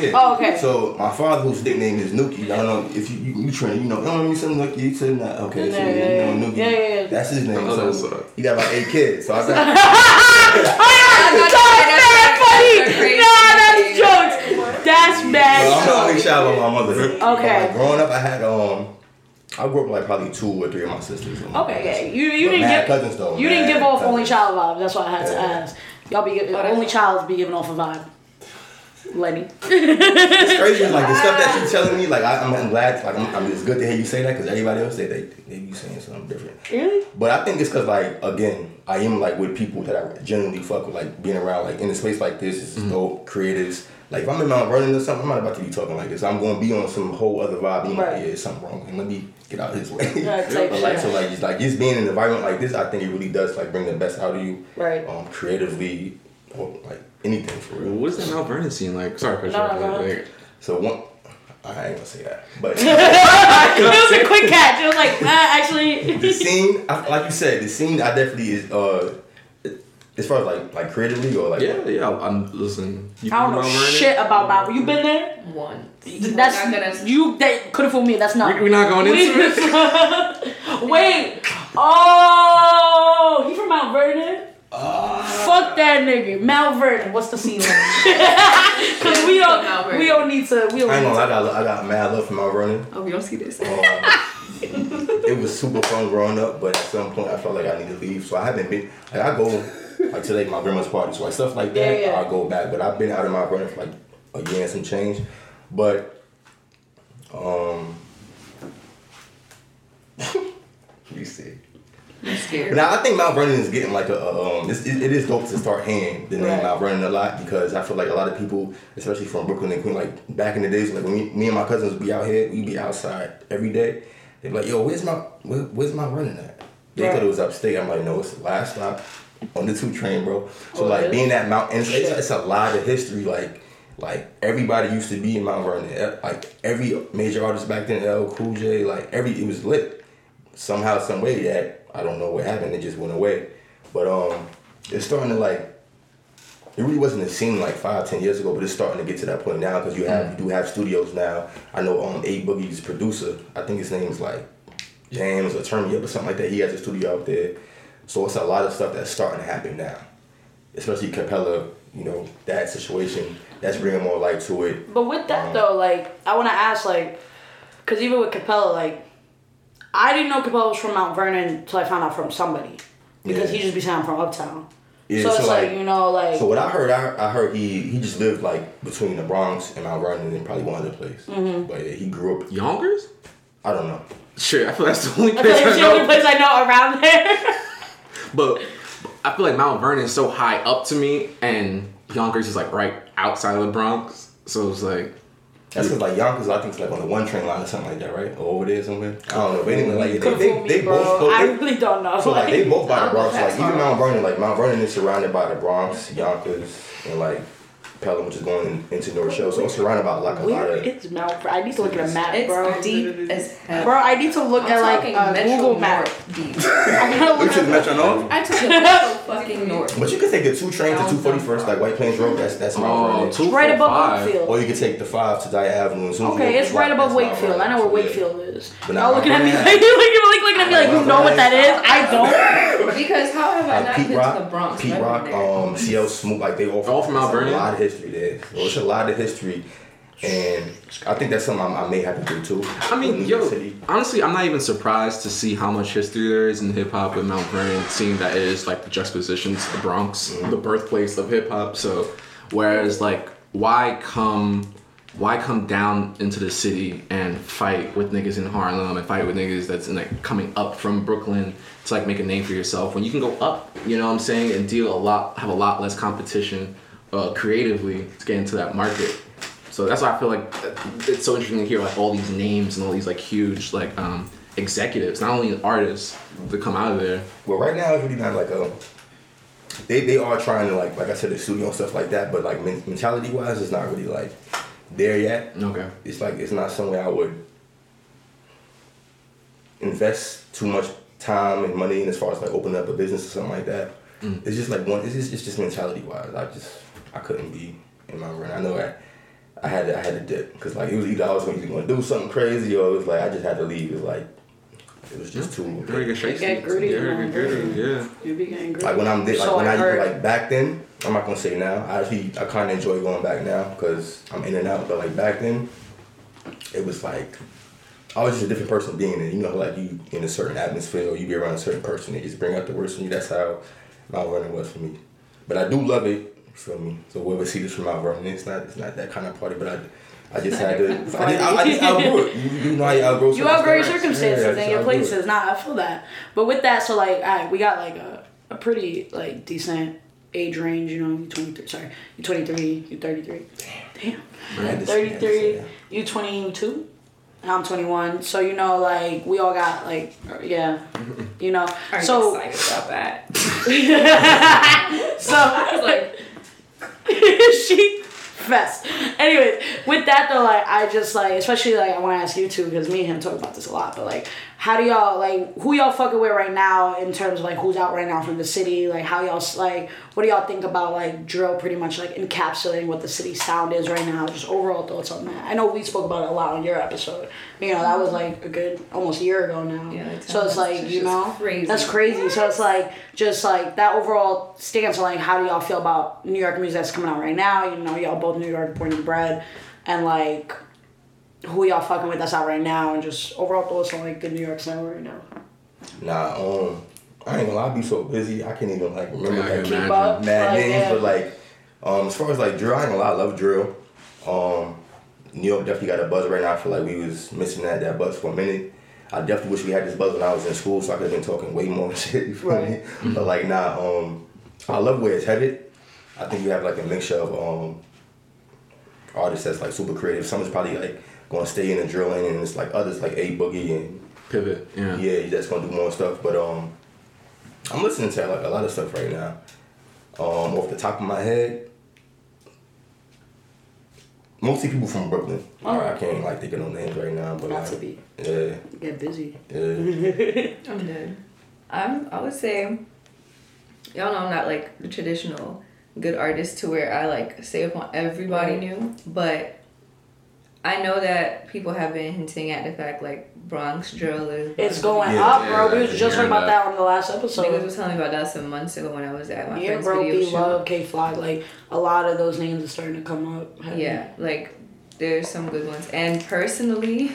Yeah. Oh, okay. So my father, whose nickname is Nuki, I don't know if you you, you train, you know, oh, you said Nuki, you said that. Okay, so Yeah, yeah, you know Nuki. yeah, yeah, yeah. That's his name. Oh, that's so what- he got about eight kids. So I [laughs] got That's mad funny. Nah, child of my mother. Okay. Like, growing up, I had um, I grew up with like probably two or three of my sisters. Okay, yeah. You you But didn't mad give cousins though. you didn't mad give off only child vibe. That's why I had to ask. Y'all be gi- that's- only child be giving off a vibe. Lenny. It's crazy, like the stuff that you're [laughs] telling me. Like I, I'm, I'm glad, like I'm, I'm, it's good to hear you say that because everybody else say they they be saying something different. Really? But I think it's because like again, I am like with people that I genuinely fuck with, like being around like in a space like this is dope, creatives. Like if I'm in Mount Vernon or something, I'm not about to be talking like this. I'm gonna be on some whole other vibe. You know, Right. like, yeah, it's something wrong, and let me get out of his way. Yeah, [laughs] type but like so, like just like just being in an environment like this, I think it really does like bring the best out of you, Right. Um, creatively, or like anything for real. What is that Mount Vernon scene like? Sorry, Chris. No, no, go like, So one, I ain't gonna say that, but. [laughs] it was a quick [laughs] catch. It was like, ah, actually. the scene, I, like you said, the scene I definitely is uh, as far as like like creatively or like yeah, yeah. I'm listen. You I don't know shit about Mount. You been there? One. That's We're not gonna- you. That could have fooled me. That's not. We- We're not going into it. [laughs] Wait. Oh, he from Mount Vernon. Fuck that nigga, Mount Vernon. What's the scene like? [laughs] Cause we Mount don't, Vernon. we don't need to. We don't I ain't need gonna lie, I got I got mad love for Mount Vernon. Oh, we don't see this. Um, it was super fun growing up, but at some point I felt like I need to leave. So I haven't been like I go like to like my grandma's party, so like stuff like that. Yeah, yeah. I go back, but I've been out of my Vernon for like a year and some change. But um, [laughs] you see. I'm scared. Now I think Mount Vernon is getting like a, a um, it's, it, it is dope to start hearing the name Right. Mount Vernon a lot because I feel like a lot of people, especially from Brooklyn and Queen, like back in the days, like when me, me and my cousins would be out here, we'd be outside every day. They'd be like, "Yo, where's my where, where's my Vernon at?" They Right. thought it was upstate. I'm like, "No, it's the last stop on the two train, bro." So Oh, like really? being that Mount, and it's, it's, a lot of history. Like like everybody used to be in Mount Vernon. Like every major artist back then, LL Cool J, like every it was lit somehow, some way that I don't know what happened. It just went away. But um, it's starting to like. It really wasn't a scene like five, ten years ago, but it's starting to get to that point now because you have you do have studios now. I know um A Boogie's producer. I think his name's like James or Turn Me Up or something like that. He has a studio out there, so it's a lot of stuff that's starting to happen now. Especially Capella, you know that situation. That's bringing more light to it. But with that Um, though, like I want to ask, like, cause even with Capella, like, I didn't know Capella was from Mount Vernon until I found out from somebody because Yeah. he just be saying I'm from Uptown. Yeah, so so, it's like, like- you know, like So what I heard, I, I heard he he just lived like between the Bronx and Mount Vernon and probably one other place. Mm-hmm. But yeah, he grew up. Yonkers? I don't know. Sure, I feel that's the only I place feel like I it's the only place I know around there. [laughs] But I feel like Mount Vernon is so high up to me, and Yonkers is like right outside of the Bronx. So it's like, That's because like Yonkers, I think it's like on the one train line or something like that, right? Or over there somewhere. I don't know. But anyway, like they, Could've they, fooled me, they, bro. both. I really don't know. So like they both by the Bronx, like even. Mount Vernon, like Mount Vernon is surrounded by the Bronx, Yonkers, and like Pelham, which is going in, into North Shore. So it's surrounded by like a lot of. is Mount? Ver- I need to look at a map, It's bro. deep as hell. Bro, I need to look I'm at like talking uh, Metro Google Map. North deep. [laughs] I gotta You look took at Metro North, I took the Metro fucking north. but you can take the two trains to two forty first, like White Plains Road. That's that's Mount oh, Vernon. two right above five. Wakefield. Or you can take the five to Dyer Avenue. As as Okay, it's right above that's Mount Wakefield. I know where So, yeah. Wakefield is. But Y'all now looking at me like [laughs] you're like, looking at me like you know what that is. [laughs] I don't. Because how have I Uh, not been to the Bronx? Pete Rock, um, CL Smooth, like they all All from Mount there's A lot of history there. So it's a lot of history, and I think that's something I, I may have to do too. I mean, yo, honestly, I'm not even surprised to see how much history there is in hip hop with Mount Vernon, seeing that it is like the juxtaposition to the Bronx, Mm-hmm. the birthplace of hip hop. So, whereas like, why come why come down into the city and fight with niggas in Harlem and fight with niggas that's in, like coming up from Brooklyn to like make a name for yourself when you can go up, you know what I'm saying, and deal a lot, have a lot less competition uh, creatively to get into that market. So that's why I feel like it's so interesting to hear like all these names and all these like huge like um, executives, not only artists, to come out of there. Well, right now it's really not like a. They they are trying to like like I said the studio and stuff like that, but like men- mentality wise, it's not really like there yet. Okay. It's like it's not somewhere I would invest too much time and money in as far as like opening up a business or something like that. It's just like one. It's just it's just mentality wise. I just I couldn't be in my run. I know I. I had to, I had to dip because like it was either I was going to do something crazy or it was like I just had to leave. It was like it was just too. Very good straight Get seats. gritty, Very good gritty, gritty. Yeah. You be getting great. Like when I'm there, like So when I heard. like back then, I'm not gonna say now. I actually I kind of enjoy going back now because I'm in and out. But like back then, it was like I was just a different person being there. You know, like you in a certain atmosphere or you be around a certain person, they just bring out the worst in you. That's how my running was for me. But I do love it. You feel me? So whoever see this from Mount Vernon, it's not it's not that kind of party. But I. I just had to. [laughs] I just, I, I just outgrew it. [laughs] You, you know how you outgrow. you outgrow your circumstances Yeah, I and your outgrew it. places. Nah, I feel that. But with that, so like, all right, we got like a, a pretty like decent age range. You know, you twenty three. Sorry, you twenty three. You thirty three. Damn. I had to- Thirty three. yeah. You twenty two. I'm 21, so you know, like we all got like, uh, yeah, [laughs] you know. I'm so excited about that. so I was like, [laughs] she fest. Anyways, with that though, like I just like, especially like I want to ask you too, because me and him talk about this a lot. But like, how do y'all like who y'all fucking with right now in terms of like who's out right now from the city? Like how y'all like what do y'all think about like drill pretty much like encapsulating what the city sound is right now? Just overall thoughts on that. I know we spoke about it a lot on your episode. You know that was like a good almost a year ago now. Yeah, like so it's like you know crazy. that's crazy. So it's like just like that overall stance on like how do y'all feel about New York music that's coming out right now? You know, y'all both New York born and bred, and like who y'all fucking with that's out right now, and just overall thoughts on like the New York sound right now. Nah, um, I ain't gonna lie, I be so busy, I can't even like remember Yeah, I like can up, mad like, names, yeah. but like, um, as far as like drill, I ain't gonna lie, I love drill. Um, New York definitely got a buzz right now. I feel like we was missing that that buzz for a minute. I definitely wish we had this buzz when I was in school, so I could have been talking way more [laughs] shit. You feel me? Right. But like, nah, um, I love where it's headed. I think we have like a mixture of um artists that's like super creative. Someone's probably like gonna stay in the drilling, and it's like others like A Boogie and Pivot. Yeah. yeah, that's gonna do more stuff. But um, I'm listening to like a lot of stuff right now. Um, off the top of my head, mostly people from Brooklyn. Oh. I can't like think of no names right now, but Not like, to be yeah, get busy. yeah. [laughs] I'm dead. I'm. I would say, y'all know I'm not like the traditional good artist to where I like say upon everybody Right. new, but I know that people have been hinting at the fact like Bronx drill is. It's going Yeah, up, yeah, bro. we was just yeah, talking about that. that on the last Niggas episode. was telling me about that some months ago when I was at my Yeah, friend's bro, video B shoot. Love, K Fly, like a lot of those names are starting to come up. heavy. Yeah, like there's some good ones. And personally,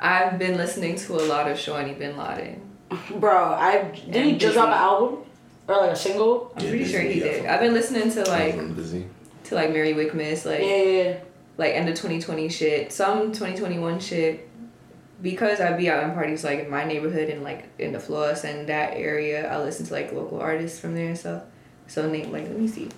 I've been listening to a lot of Shawny Binladen. [laughs] bro. I did he just drop an album or like a single? I'm Yeah, pretty Busy, sure he did. I've been listening to like busy. to like Mary Wickmas, like Yeah, yeah, yeah. Like end of 2020 shit, some 2021 shit. Because I'd be out in parties like in my neighborhood and like in the Floss and that area, I listen to like local artists from there and stuff. So name like let me see,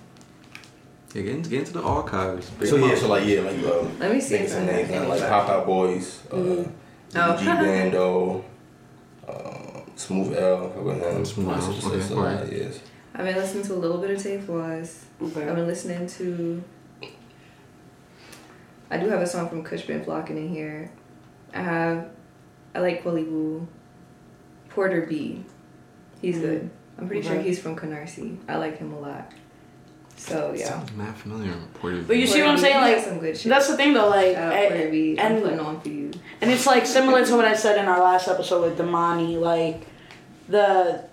Yeah, get into, get into the archives. So yeah, up. so like yeah, like um, let me see some and names, names. like Pop Out Boys, uh, Mhm. Oh. G [laughs] Bando, uh, Smooth L, fuck with him. Smooth L, It's okay, it's a lot, right. yes. I've been listening to a little bit of Tay Floss. I've been listening to. I do have a song from Kush Been Flocking in here. I have. I like Willie Woo. Porter B. He's Mhm. good. I'm pretty sure he's from Canarsie. I like him a lot. So yeah. Sounds mad familiar. Porter But you V. see what I'm saying? Like some good shit. that's the thing though. Like Shout out I- Porter B. I'm and putting on for you. and it's like similar to what I said in our last episode with Damani. Like the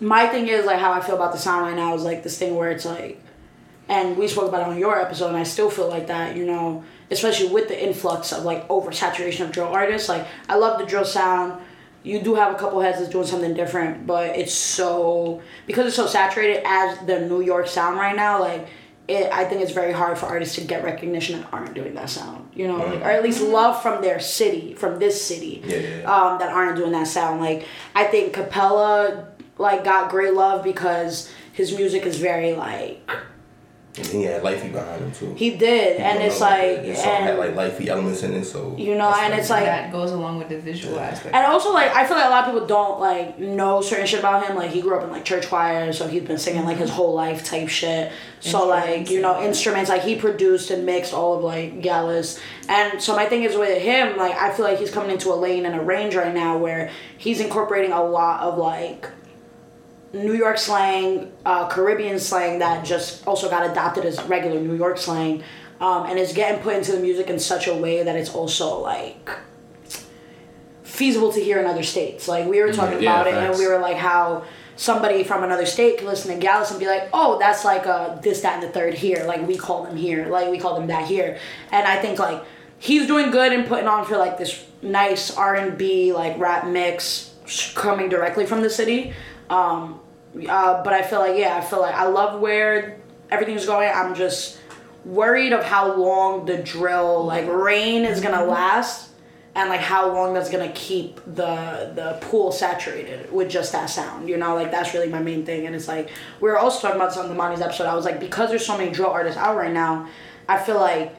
my thing is like how I feel about the sound right now is like this thing where it's like, and we spoke about it on your episode, and I still feel like that. You know, especially with the influx of like oversaturation of drill artists. Like I love the drill sound. You do have a couple heads that's doing something different, but it's so because it's so saturated as the New York sound right now. Like it, I think it's very hard for artists to get recognition that aren't doing that sound, you know, like, or at least love from their city, from this city, Yeah, yeah, yeah. um, that aren't doing that sound. Like, I think Capella, like, got great love because his music is very, like, And he had lifey behind him too. he did, You and it's like, his song had and, like lifey elements in it, so You know, and it's like- that goes along with the visual aspect. and also, like, I feel like a lot of people don't, like, know certain shit about him. Like, he grew up in, like, church choir, so he's been singing, like, his whole life type shit. So, like, you know, instruments, like, he produced and mixed all of, like, Gyalis. And so my thing is with him, like, I feel like he's coming into a lane and a range right now where he's incorporating a lot of, like, New York slang, uh, Caribbean slang that just also got adopted as regular New York slang, um, and is getting put into the music in such a way that it's also like feasible to hear in other states. Like we were talking Yeah, about it, and we were like how somebody from another state can listen to Gyalis and be like, oh, that's like uh this, that, and the third here. Like we call them here, like we call them that here. And I think like he's doing good and putting on for like this nice R and B like rap mix coming directly from the city. Um, uh, but I feel like yeah, I feel like I love where everything's going. I'm just worried of how long the drill like rain is gonna last and like how long that's gonna keep the the pool saturated with just that sound you know like that's really my main thing and it's like we were also talking about this on the Monty's episode I was like because there's so many drill artists out right now I feel like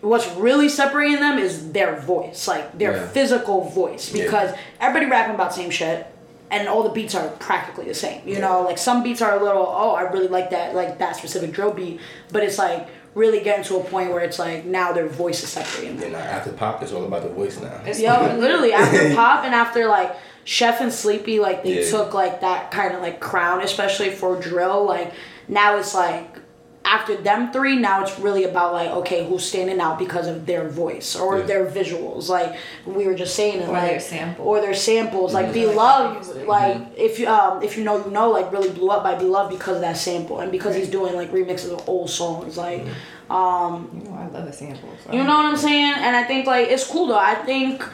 what's really separating them is their voice like their Yeah. physical voice Yeah. because everybody rapping about same shit and all the beats are practically the same you know like some beats are a little oh i really like that like that specific drill beat but it's like really getting to a point where it's like now their voice is separating them And uh, after pop, it's all about the voice now. It's- [laughs] Yo, literally after [laughs] pop and after like Sheff and Sleepy, like they Yeah. took like that kind of like crown, especially for drill. Like now it's like after them three, now it's really about like okay, who's standing out because of their voice or Yeah. their visuals. Like we were just saying it, Or like their samples. or their samples. Like Mhm. Be Like Love, obviously. like if you um if you know you know like really blew up by Be Love because of that sample and because he's doing like remixes of old songs. Like um You know, I love the samples. So. you know what I'm saying? And I think like it's cool though. I think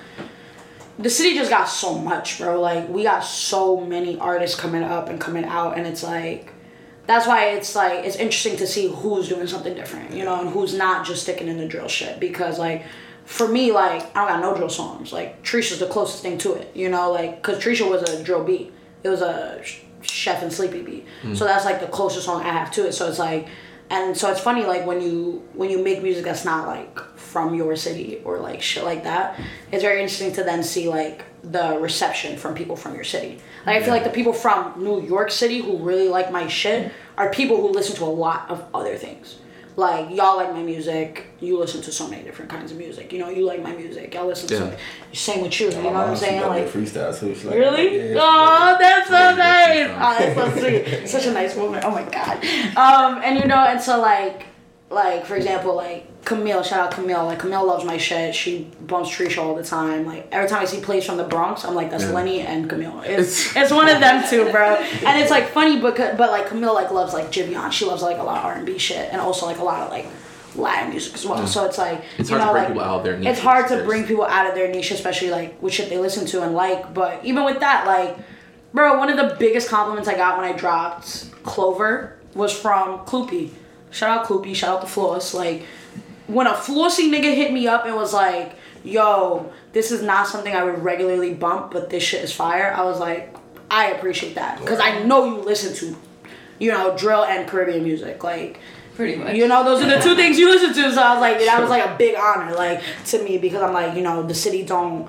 the city just got so much, bro. Like we got so many artists coming up and coming out, and it's like that's why it's like it's interesting to see who's doing something different, you know, and who's not just sticking in the drill shit. Because like for me, like I don't got no drill songs. Like Treesha's the closest thing to it, you know, like because Treesha was a drill beat. It was a Sheff and Sleepy beat. Mm. So that's like the closest song I have to it. So it's like, and so it's funny like when you when you make music that's not like from your city or like shit like that. It's very interesting to then see like the reception from people from your city. Like I feel like the people from New York City who really like my shit are people who listen to a lot of other things. Like y'all like my music, you listen to so many different kinds of music. You know, you like my music, y'all listen Yeah. to same with you. You know what I'm saying? Like freestyle too. She's like, Really? Yeah, oh, that's so nice. Oh, that's so sweet. Such a nice moment. Oh my god. Um, and you know, and so like, like for example, like Camille. Shout out Camille. Like Camille loves my shit. She bumps Treesha all the time. Like every time I see plays from the Bronx, I'm like, that's Yeah. Lenny and Camille. It's it's [laughs] one of them two, bro. [laughs] And it's like funny, but but like Camille like loves like Giveon. She loves like a lot of R and B shit, and also like a lot of like. Latin music as well, so it's like It's you hard to know, bring like, people out of their It's hard to bring people out of their niche, especially like with shit they listen to and like. But even with that, like, bro, one of the biggest compliments I got when I dropped Clover was from Kloopy. Shout out Kloopy, shout out to Floss. Like, when a Flossy nigga hit me up and was like, yo, this is not something I would regularly bump, but this shit is fire, I was like, I appreciate that. Because I know you listen to, you know, drill and Caribbean music. Like, Pretty much. you know, those are the two [laughs] things you listen to. So I was like, that was like a big honor, like to me, because I'm like, you know, the city don't.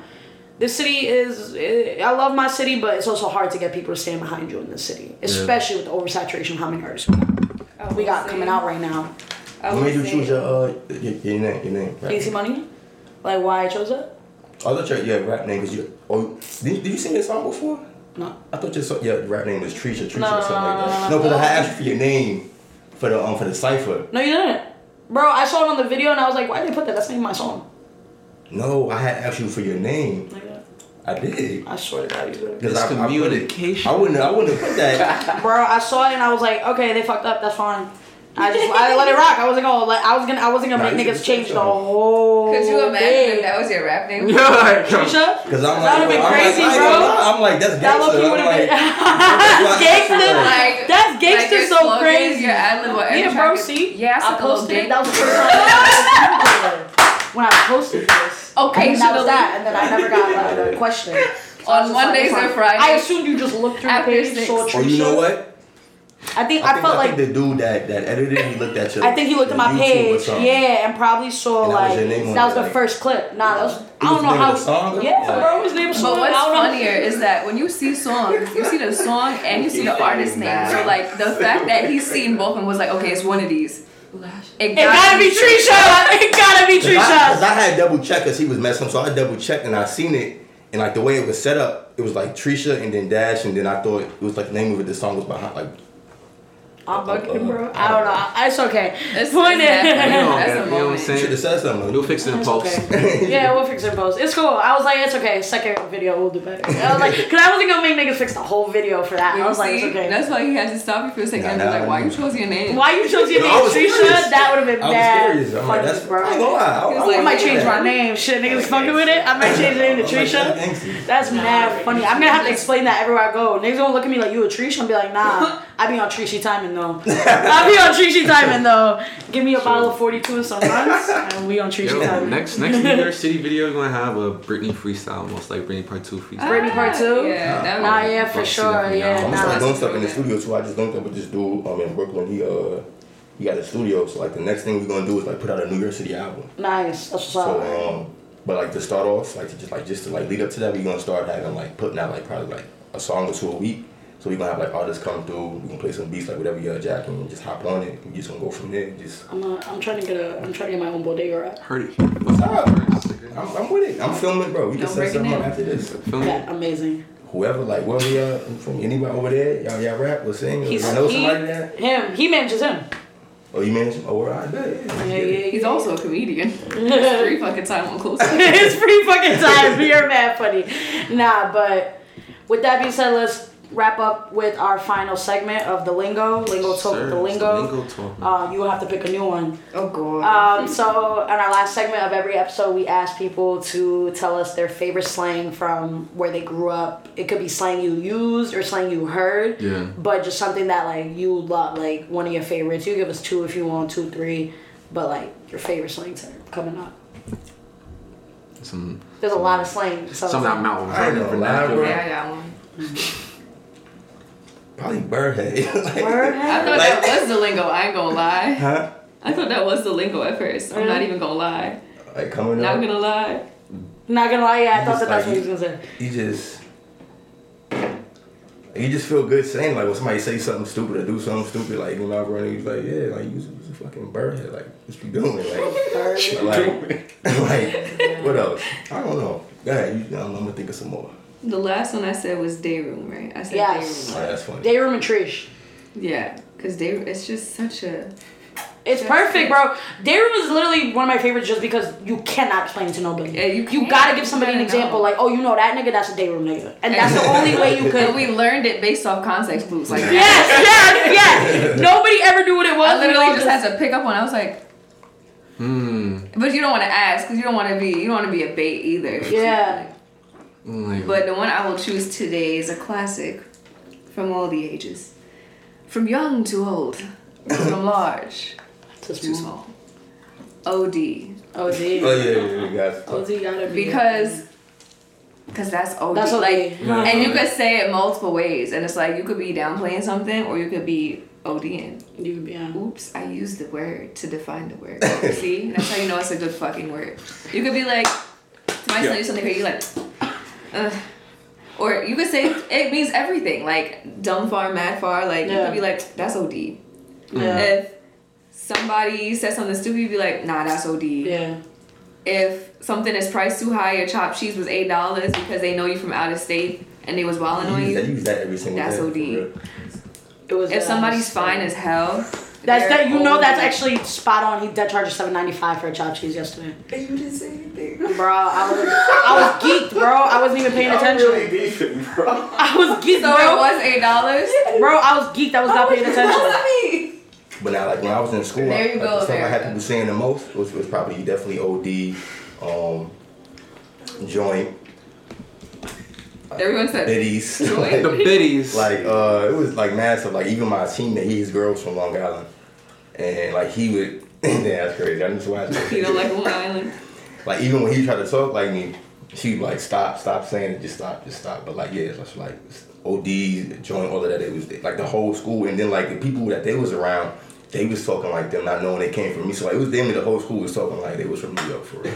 The city is. eh, I love my city, but it's also hard to get people to stand behind you in the city, especially with the oversaturation of how many artists I we got coming out right now. What made you choose your uh your, your name? Your name. Right? Easy money, like why I chose it? I thought your your rap name because you. Oh, did, did you sing this song before? No. I thought your so- your rap name was Treesha, Treesha No, or something no, like that. no, because I asked you for your name for the um for the cipher. No, you didn't, bro. I saw it on the video and I was like, why did they put that? That's not my song. No, I had asked you for your name. I did. I swear to God, you did. Because I, communication. I wouldn't. I wouldn't have put that. [laughs] Bro, I saw it and I was like, okay, they fucked up. That's fine. I just I let it rock. I wasn't gonna let. I was gonna. I wasn't gonna Nah, make niggas change the whole. Could you imagine thing. if that was your rap name? [laughs] Yeah, like, Treesha? Cause I'm That like, would've been I'm crazy, like, bro. I'm like, that's That gangster. low-key would've been- [laughs] [laughs] that's Gangster. Like, That's gangster your so slogans, crazy. Your ad lib, whatever Yeah, track bro. See, Yeah, I, I took posted it. That was the first time when I posted this. Okay, and that was that, and then I never got like a question. So On was just like, Mondays it's or fine. Fridays. I assumed you just looked through the After page, six. saw Oh, you know what? I think I I, think, felt I like think the dude that, that edited, he looked at your I think he looked at my YouTube page, yeah, and probably saw And that was like your name on that was the like- first clip. Nah, that was I don't the know name how. of the song? Yeah, Yeah. bro, his name was. But Song. what's I don't know. funnier is that when you see songs, you see the song and you see the artist name. So like the fact that he's seen both and was like, okay, it's one of these. It It gotta be Treesha. It gotta be Cause I, cause I had double checked because he was messing, so I double checked and I seen it, and like the way it was set up, it was like Treesha and then Dash, and then I thought it was like the name of it. The song was behind, like I'm bugging, bro. I don't know. It's okay. It's, Point it's that funny. You know, That's you a know what I'm moment. should saying? have said something. We'll fix it in post. okay. [laughs] yeah, we'll fix it in post. It's cool. I was like, it's okay. Second video, we'll do better. I was like, cause I wasn't gonna make niggas fix the whole video for that. I was like, it's okay. That's why he had to stop you for a second. Nah, and be like, nah, why you nah. chose your name? Why you chose your No, name I was Treesha? That would have been I was bad. curious. I'm like, funny, that's bro. I ain't gonna. I, I, like, I might change my name. Shit, niggas fucking with it. I might change the name to Treesha. that's. That's mad funny. I'm gonna have to explain that everywhere I go. Niggas gonna look at me like you a Treesha and be like, nah, I be on Treesha timing though. I be on Treesha Diamond though. Give me a bottle of 42 and some runs, and we on Treesha Yo, timing. next next New Yerrr City video, you're gonna have a Britney freestyle, most like Britney Part Two freestyle. Britney part two? Yeah, that Nah, yeah, for I'll sure. Yeah. I'm gonna nah. doing stuff in the studio too. I just don't up with this dude um, in Brooklyn. He uh he got a studio, so like the next thing we're gonna do is like put out a New Yerrr City album. Nice. That's what's So up. um, but like to start off, like to just like just to like lead up to that, we're gonna start having like putting out like probably like a song or two a week. So we're gonna have like artists come through. We can play some beats like whatever you're jacking and just hop on it. We just gonna go from there. Just I'm, uh, I'm trying to get a. I'm trying to get my own bodega rap. Heard it. what's up? I'm, I'm with it. I'm filming, bro. We can Don't set something up down. after this. Feel me? Yeah, amazing. Whoever, like whoever y'all from anybody over there, y'all y'all rap or sing or He's y'all know he, somebody there. him. He manages him. Oh, you mentioned? Oh, I bet. Yeah, Yeah, yeah, He's also a comedian. [laughs] Three fucking time on close. [laughs] it's pretty fucking time. You're mad funny. Nah, but with that being said, let's wrap up with our final segment of the lingo. Lingo talk with the Sir, it's lingo. lingo talk. Uh, you will have to pick a new one. Oh god. Um, so on our last segment of every episode, we ask people to tell us their favorite slang from where they grew up. It could be slang you used or slang you heard. Yeah. But just something that like you love, like one of your favorites. You give us two if you want, two, three. But like your favorite slang are coming up. Some There's a lot of slang. So some that Mountain I ain't Vernon gonna vernacular. bro. yeah, I got one. [laughs] Probably Birdhead. [laughs] like, Word? I thought Like- that was the lingo. I ain't gonna lie. Huh? I thought that was the lingo at first. I'm not even gonna lie. Like coming Not up, gonna lie. Not gonna lie, yeah, I thought just that that's what he was gonna say. you just you just feel good saying like when somebody say something stupid or do something stupid, like you know, running, you like, yeah, like you was a fucking birdhead, like what you doing, like, [laughs] like, [laughs] like what else? I don't know. Go ahead, you, I'm, I'm gonna think of some more. The last one I said was day room, right? I said Yes. Oh, day room. that's funny. Day room and Trish. Yeah, cause day it's just such a. It's That's perfect, bro. Day room is literally one of my favorites just because you cannot explain to nobody. Yeah, you you gotta give somebody an example, know. like, oh, you know that nigga, that's a day room nigga, and that's the only way you [laughs] And could. we learned it based off context clues. Like Yes, yes, [laughs] yes. Nobody ever knew what it was. I literally all just had to pick up one. I was like, Hmm. but you don't want to ask because you don't want to be you don't want to be a bait either. Yeah. Like, But the one I will choose today is a classic from all the ages. From young to old. From [laughs] large to small. small. OD. OD. Oh yeah, yeah, yeah, guys. OD gotta be. Because because that's OD. That's OD. Like Yeah. and you could say it multiple ways. And it's like you could be downplaying something or you could be ODing. You, could be yeah. Oops, I used the word to define the word. See? That's how you know it's a good fucking word. You could be like, somebody tell you something crazy, you're like, Ugh. Or you could say it means everything, like dumb far, mad far. Like you Yeah. could be like, that's OD. Yeah. If somebody says something stupid, you'd be like, nah, that's OD. Yeah. If something is priced too high, your chopped cheese was eight dollars because they know you from out of state and they was wilding I on use, I you. use that every single That's day. for OD. It was. If uh, somebody's fine as hell, That's that. You know that's actually spot on. He dead charged seven ninety five for a chopped cheese yesterday. And you didn't say anything. Bro, I was I was geeked, bro. I wasn't even paying attention. beefing, bro. I was geeked, So it was eight dollars. Bro, I was geeked. I was not paying attention. But now, like when I was in school, There you like, go, the stuff I had people saying the most was, was probably definitely OD, um, joint, Everyone said biddies. [laughs] Like, The biddies. like uh, it was like massive. Like even my teammate, his girls from Long Island, and like he would. Damn, [laughs] that's crazy. I just watched. you don't like Long Island. Like even when he tried to talk like me, she'd like stop, stop saying it, just stop, just stop. But like yeah, it's just like OD, joint, all of that. It was like the whole school, and then like the people that they was around, they was talking like them, not knowing they came from me. So like it was them, and the whole school was talking like they was from New York for real.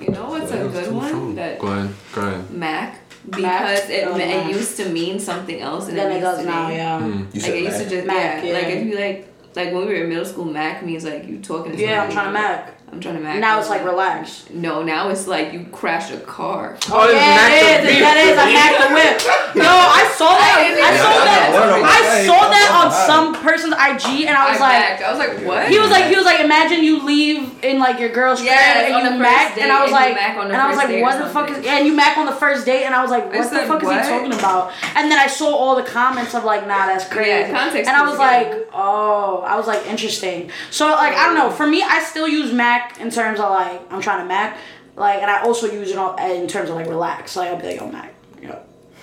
You know what's a good one? That Go ahead. Go ahead. Mac because it, Oh, it used to mean something else and Than it it used does to now, be. yeah. Hmm. You Like said it used to Mac? just Mac, yeah. Like yeah. if you like like when we were in middle school, Mac means like you talking to Yeah, I'm trying to Mac. I'm trying to Mac. Now it's like relax. No, now it's like you crash a car. Oh, it's yeah, Mac it the is. Beat. That is. I Mac the whip. [laughs] No, I saw that. I I saw that. that. I saw that on some person's IG, and I was like, backed. I was like, what? he was like, he was like, imagine you leave in like your girl's crib Yes, and you Mac, and I was like, Mac on the and I was like, what the fuck is? and you Mac on the first date, and I was like, what the fuck is he talking about? And then I saw all the comments of like, nah, that's crazy. Yeah, context and I was was like, oh, I was like, interesting. So like, I don't know. For me, I still use Mac in terms of like, I'm trying to Mac, like, and I also use it all, in terms of like relax. Like I'll be like, oh Mac, yo,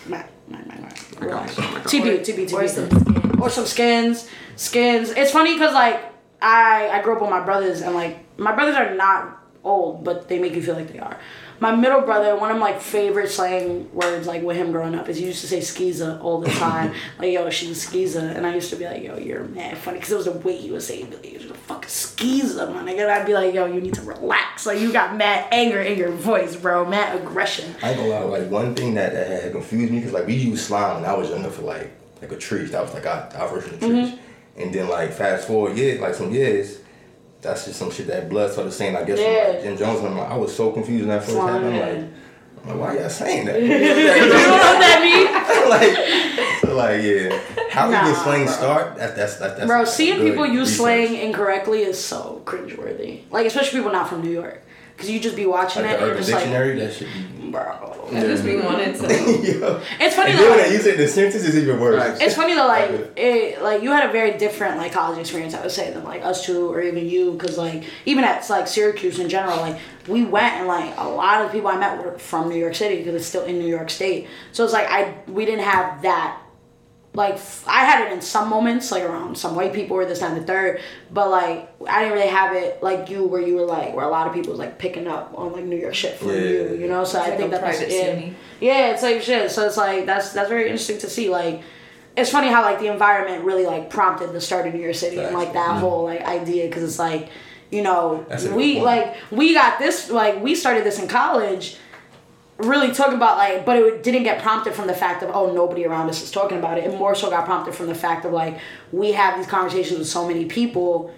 Mac, Mac, Mac, Mac, relax. TB, TB, TB, Or some skin. or some skins. skins. It's funny because like i i grew up with my brothers and like my brothers are not old but they make you feel like they are my middle brother one of my like, favorite slang words like with him growing up is he used to say skeeza all the time. [laughs] Like yo she's skeeza and i used to be like yo you're mad funny because it was the way he was saying it. You're a fucking skeeza my nigga. And i'd be like yo you need to relax. Like you got mad anger in your voice bro. Mad aggression. I ain't gonna lie, like one thing that, that had confused me because like we used slime when I was younger for like like a tree. That was like our, our version of trees. Mm-hmm. And then like fast forward years, like some years, that's just some shit that blood started saying. I guess Yeah. like, Jim Jones. And I'm like, I was so confused when that first happened. I'm like, I'm like, why y'all saying that? [laughs] you know what that means [laughs] like, so like yeah. How Nah, we get slang bro. start? That, that's that's that's. Bro, seeing people use research. slang incorrectly is so cringeworthy. Like, especially people not from New York. Because you just be watching Like it the and Urban it's like, that should be. bro. I just be wanting to. [laughs] Yo. It's funny And though. then when like- they use it in the sentence, is even worse. Right. It's funny though, like it, like you had a very different like college experience, I would say, than like us two or even you, because like even at like Syracuse in general, like we went and like a lot of the people I met were from New York City because it's still in New York State. So it's like I we didn't have that. Like I had it in some moments, like around some white people or this and the third, but like I didn't really have it like you, where you were like where a lot of people was like picking up on like New York shit from Yeah. you, you know. So It's I like think that that's private yeah. Yeah, it's like shit. So it's like that's that's very interesting to see. Like, it's funny how like the environment really like prompted the start of New Yerrr City and like that whole like idea because it's like, you know, That's we like we got this like we started this in college. Really talking about like, but it didn't get prompted from the fact of oh nobody around us is talking about it. It more so got prompted from the fact of like we have these conversations with so many people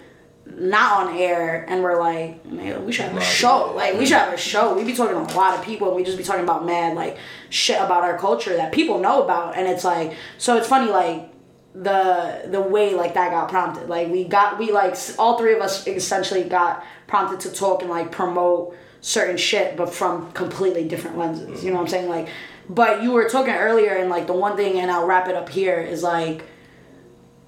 not on air and we're like, man, we should have a show. Like we should have a show. We be talking to a lot of people and we just be talking about mad like shit about our culture that people know about and it's like so it's funny like the the way like that got prompted. Like we got we like all three of us essentially got prompted to talk and like promote certain shit but from completely different lenses. You know what I'm saying? Like but you were talking earlier and like the one thing and I'll wrap it up here is like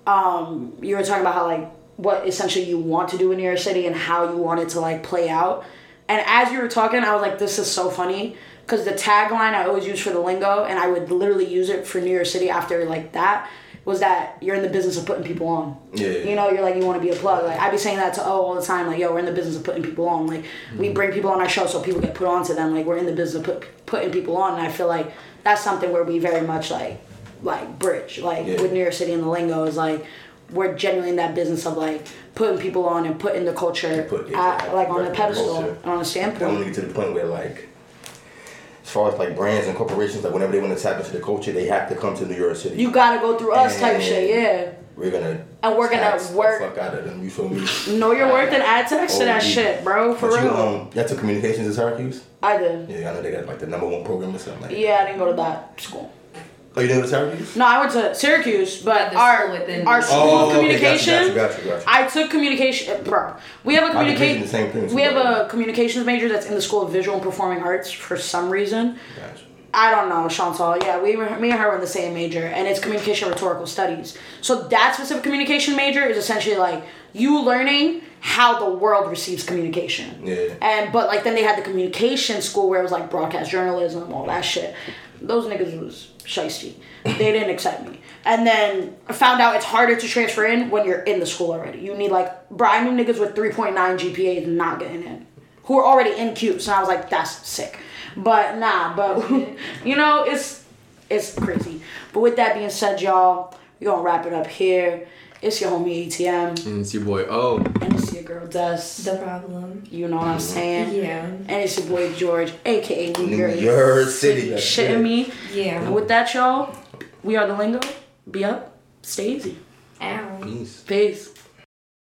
um, you were talking about how like what essentially you want to do in New Yerrr City and how you want it to like play out. And as you were talking, I was like, this is so funny because the tagline I always use for the lingo, and I would literally use it for New Yerrr City after like that, was that you're in the business of putting people on. Yeah. You know, you're like you want to be a plug. Like I'd be saying that to O all the time. Like yo, we're in the business of putting people on. Like we mm. bring people on our show so people get put onto them. Like we're in the business of put, putting people on, and I feel like that's something where we very much like like bridge like Yeah. with New Yerrr City and the lingo is like we're genuinely in that business of like putting people on and putting the culture Put- yeah, at, like on a pedestal and on a standpoint. only to the point where like as far as like brands and corporations, like whenever they want to tap into the culture, they have to come to New Yerrr City. You gotta go through us type And shit, yeah. We're gonna And we're gonna tax the work- fuck out of them. You feel me? Know your worth and add text to that shit, bro. For but real. You, um, you took communications at Syracuse. I did. Yeah, I know they got like the number one program or something like. that. Yeah, I didn't go to that school. Oh, you didn't Syracuse? No, I went to Syracuse, but the our school within- our school Oh, of okay, communication. Gotcha, gotcha, gotcha, gotcha. I took communication, uh, bro. We have a communication. the same thing. We have a communications major that's in the School of Visual and Performing Arts for some reason. Gotcha. I don't know, Chantal. Yeah, we were, me and her were in the same major, and it's communication rhetorical studies. So that specific communication major is essentially like you learning how the world receives communication. Yeah. And but like then they had the communication school where it was like broadcast journalism, all that shit. Those niggas was shisty. They didn't accept me. And then I found out it's harder to transfer in when you're in the school already. You need like, bro, I knew niggas with 3.9 GPAs not getting in. Who are already in CUPE. So I was like, that's sick. But nah, but [laughs] you know, it's it's crazy. But with that being said, y'all, we're gonna wrap it up here. It's your homie ATM, And it's your boy O. and it's your girl Des. The problem. You know what I'm saying? Yeah. And it's your boy George, aka New, New York, York City, Shitting me. Yeah. And with that, y'all, we are the lingo. Be up, stay easy. Ow. Peace. Peace.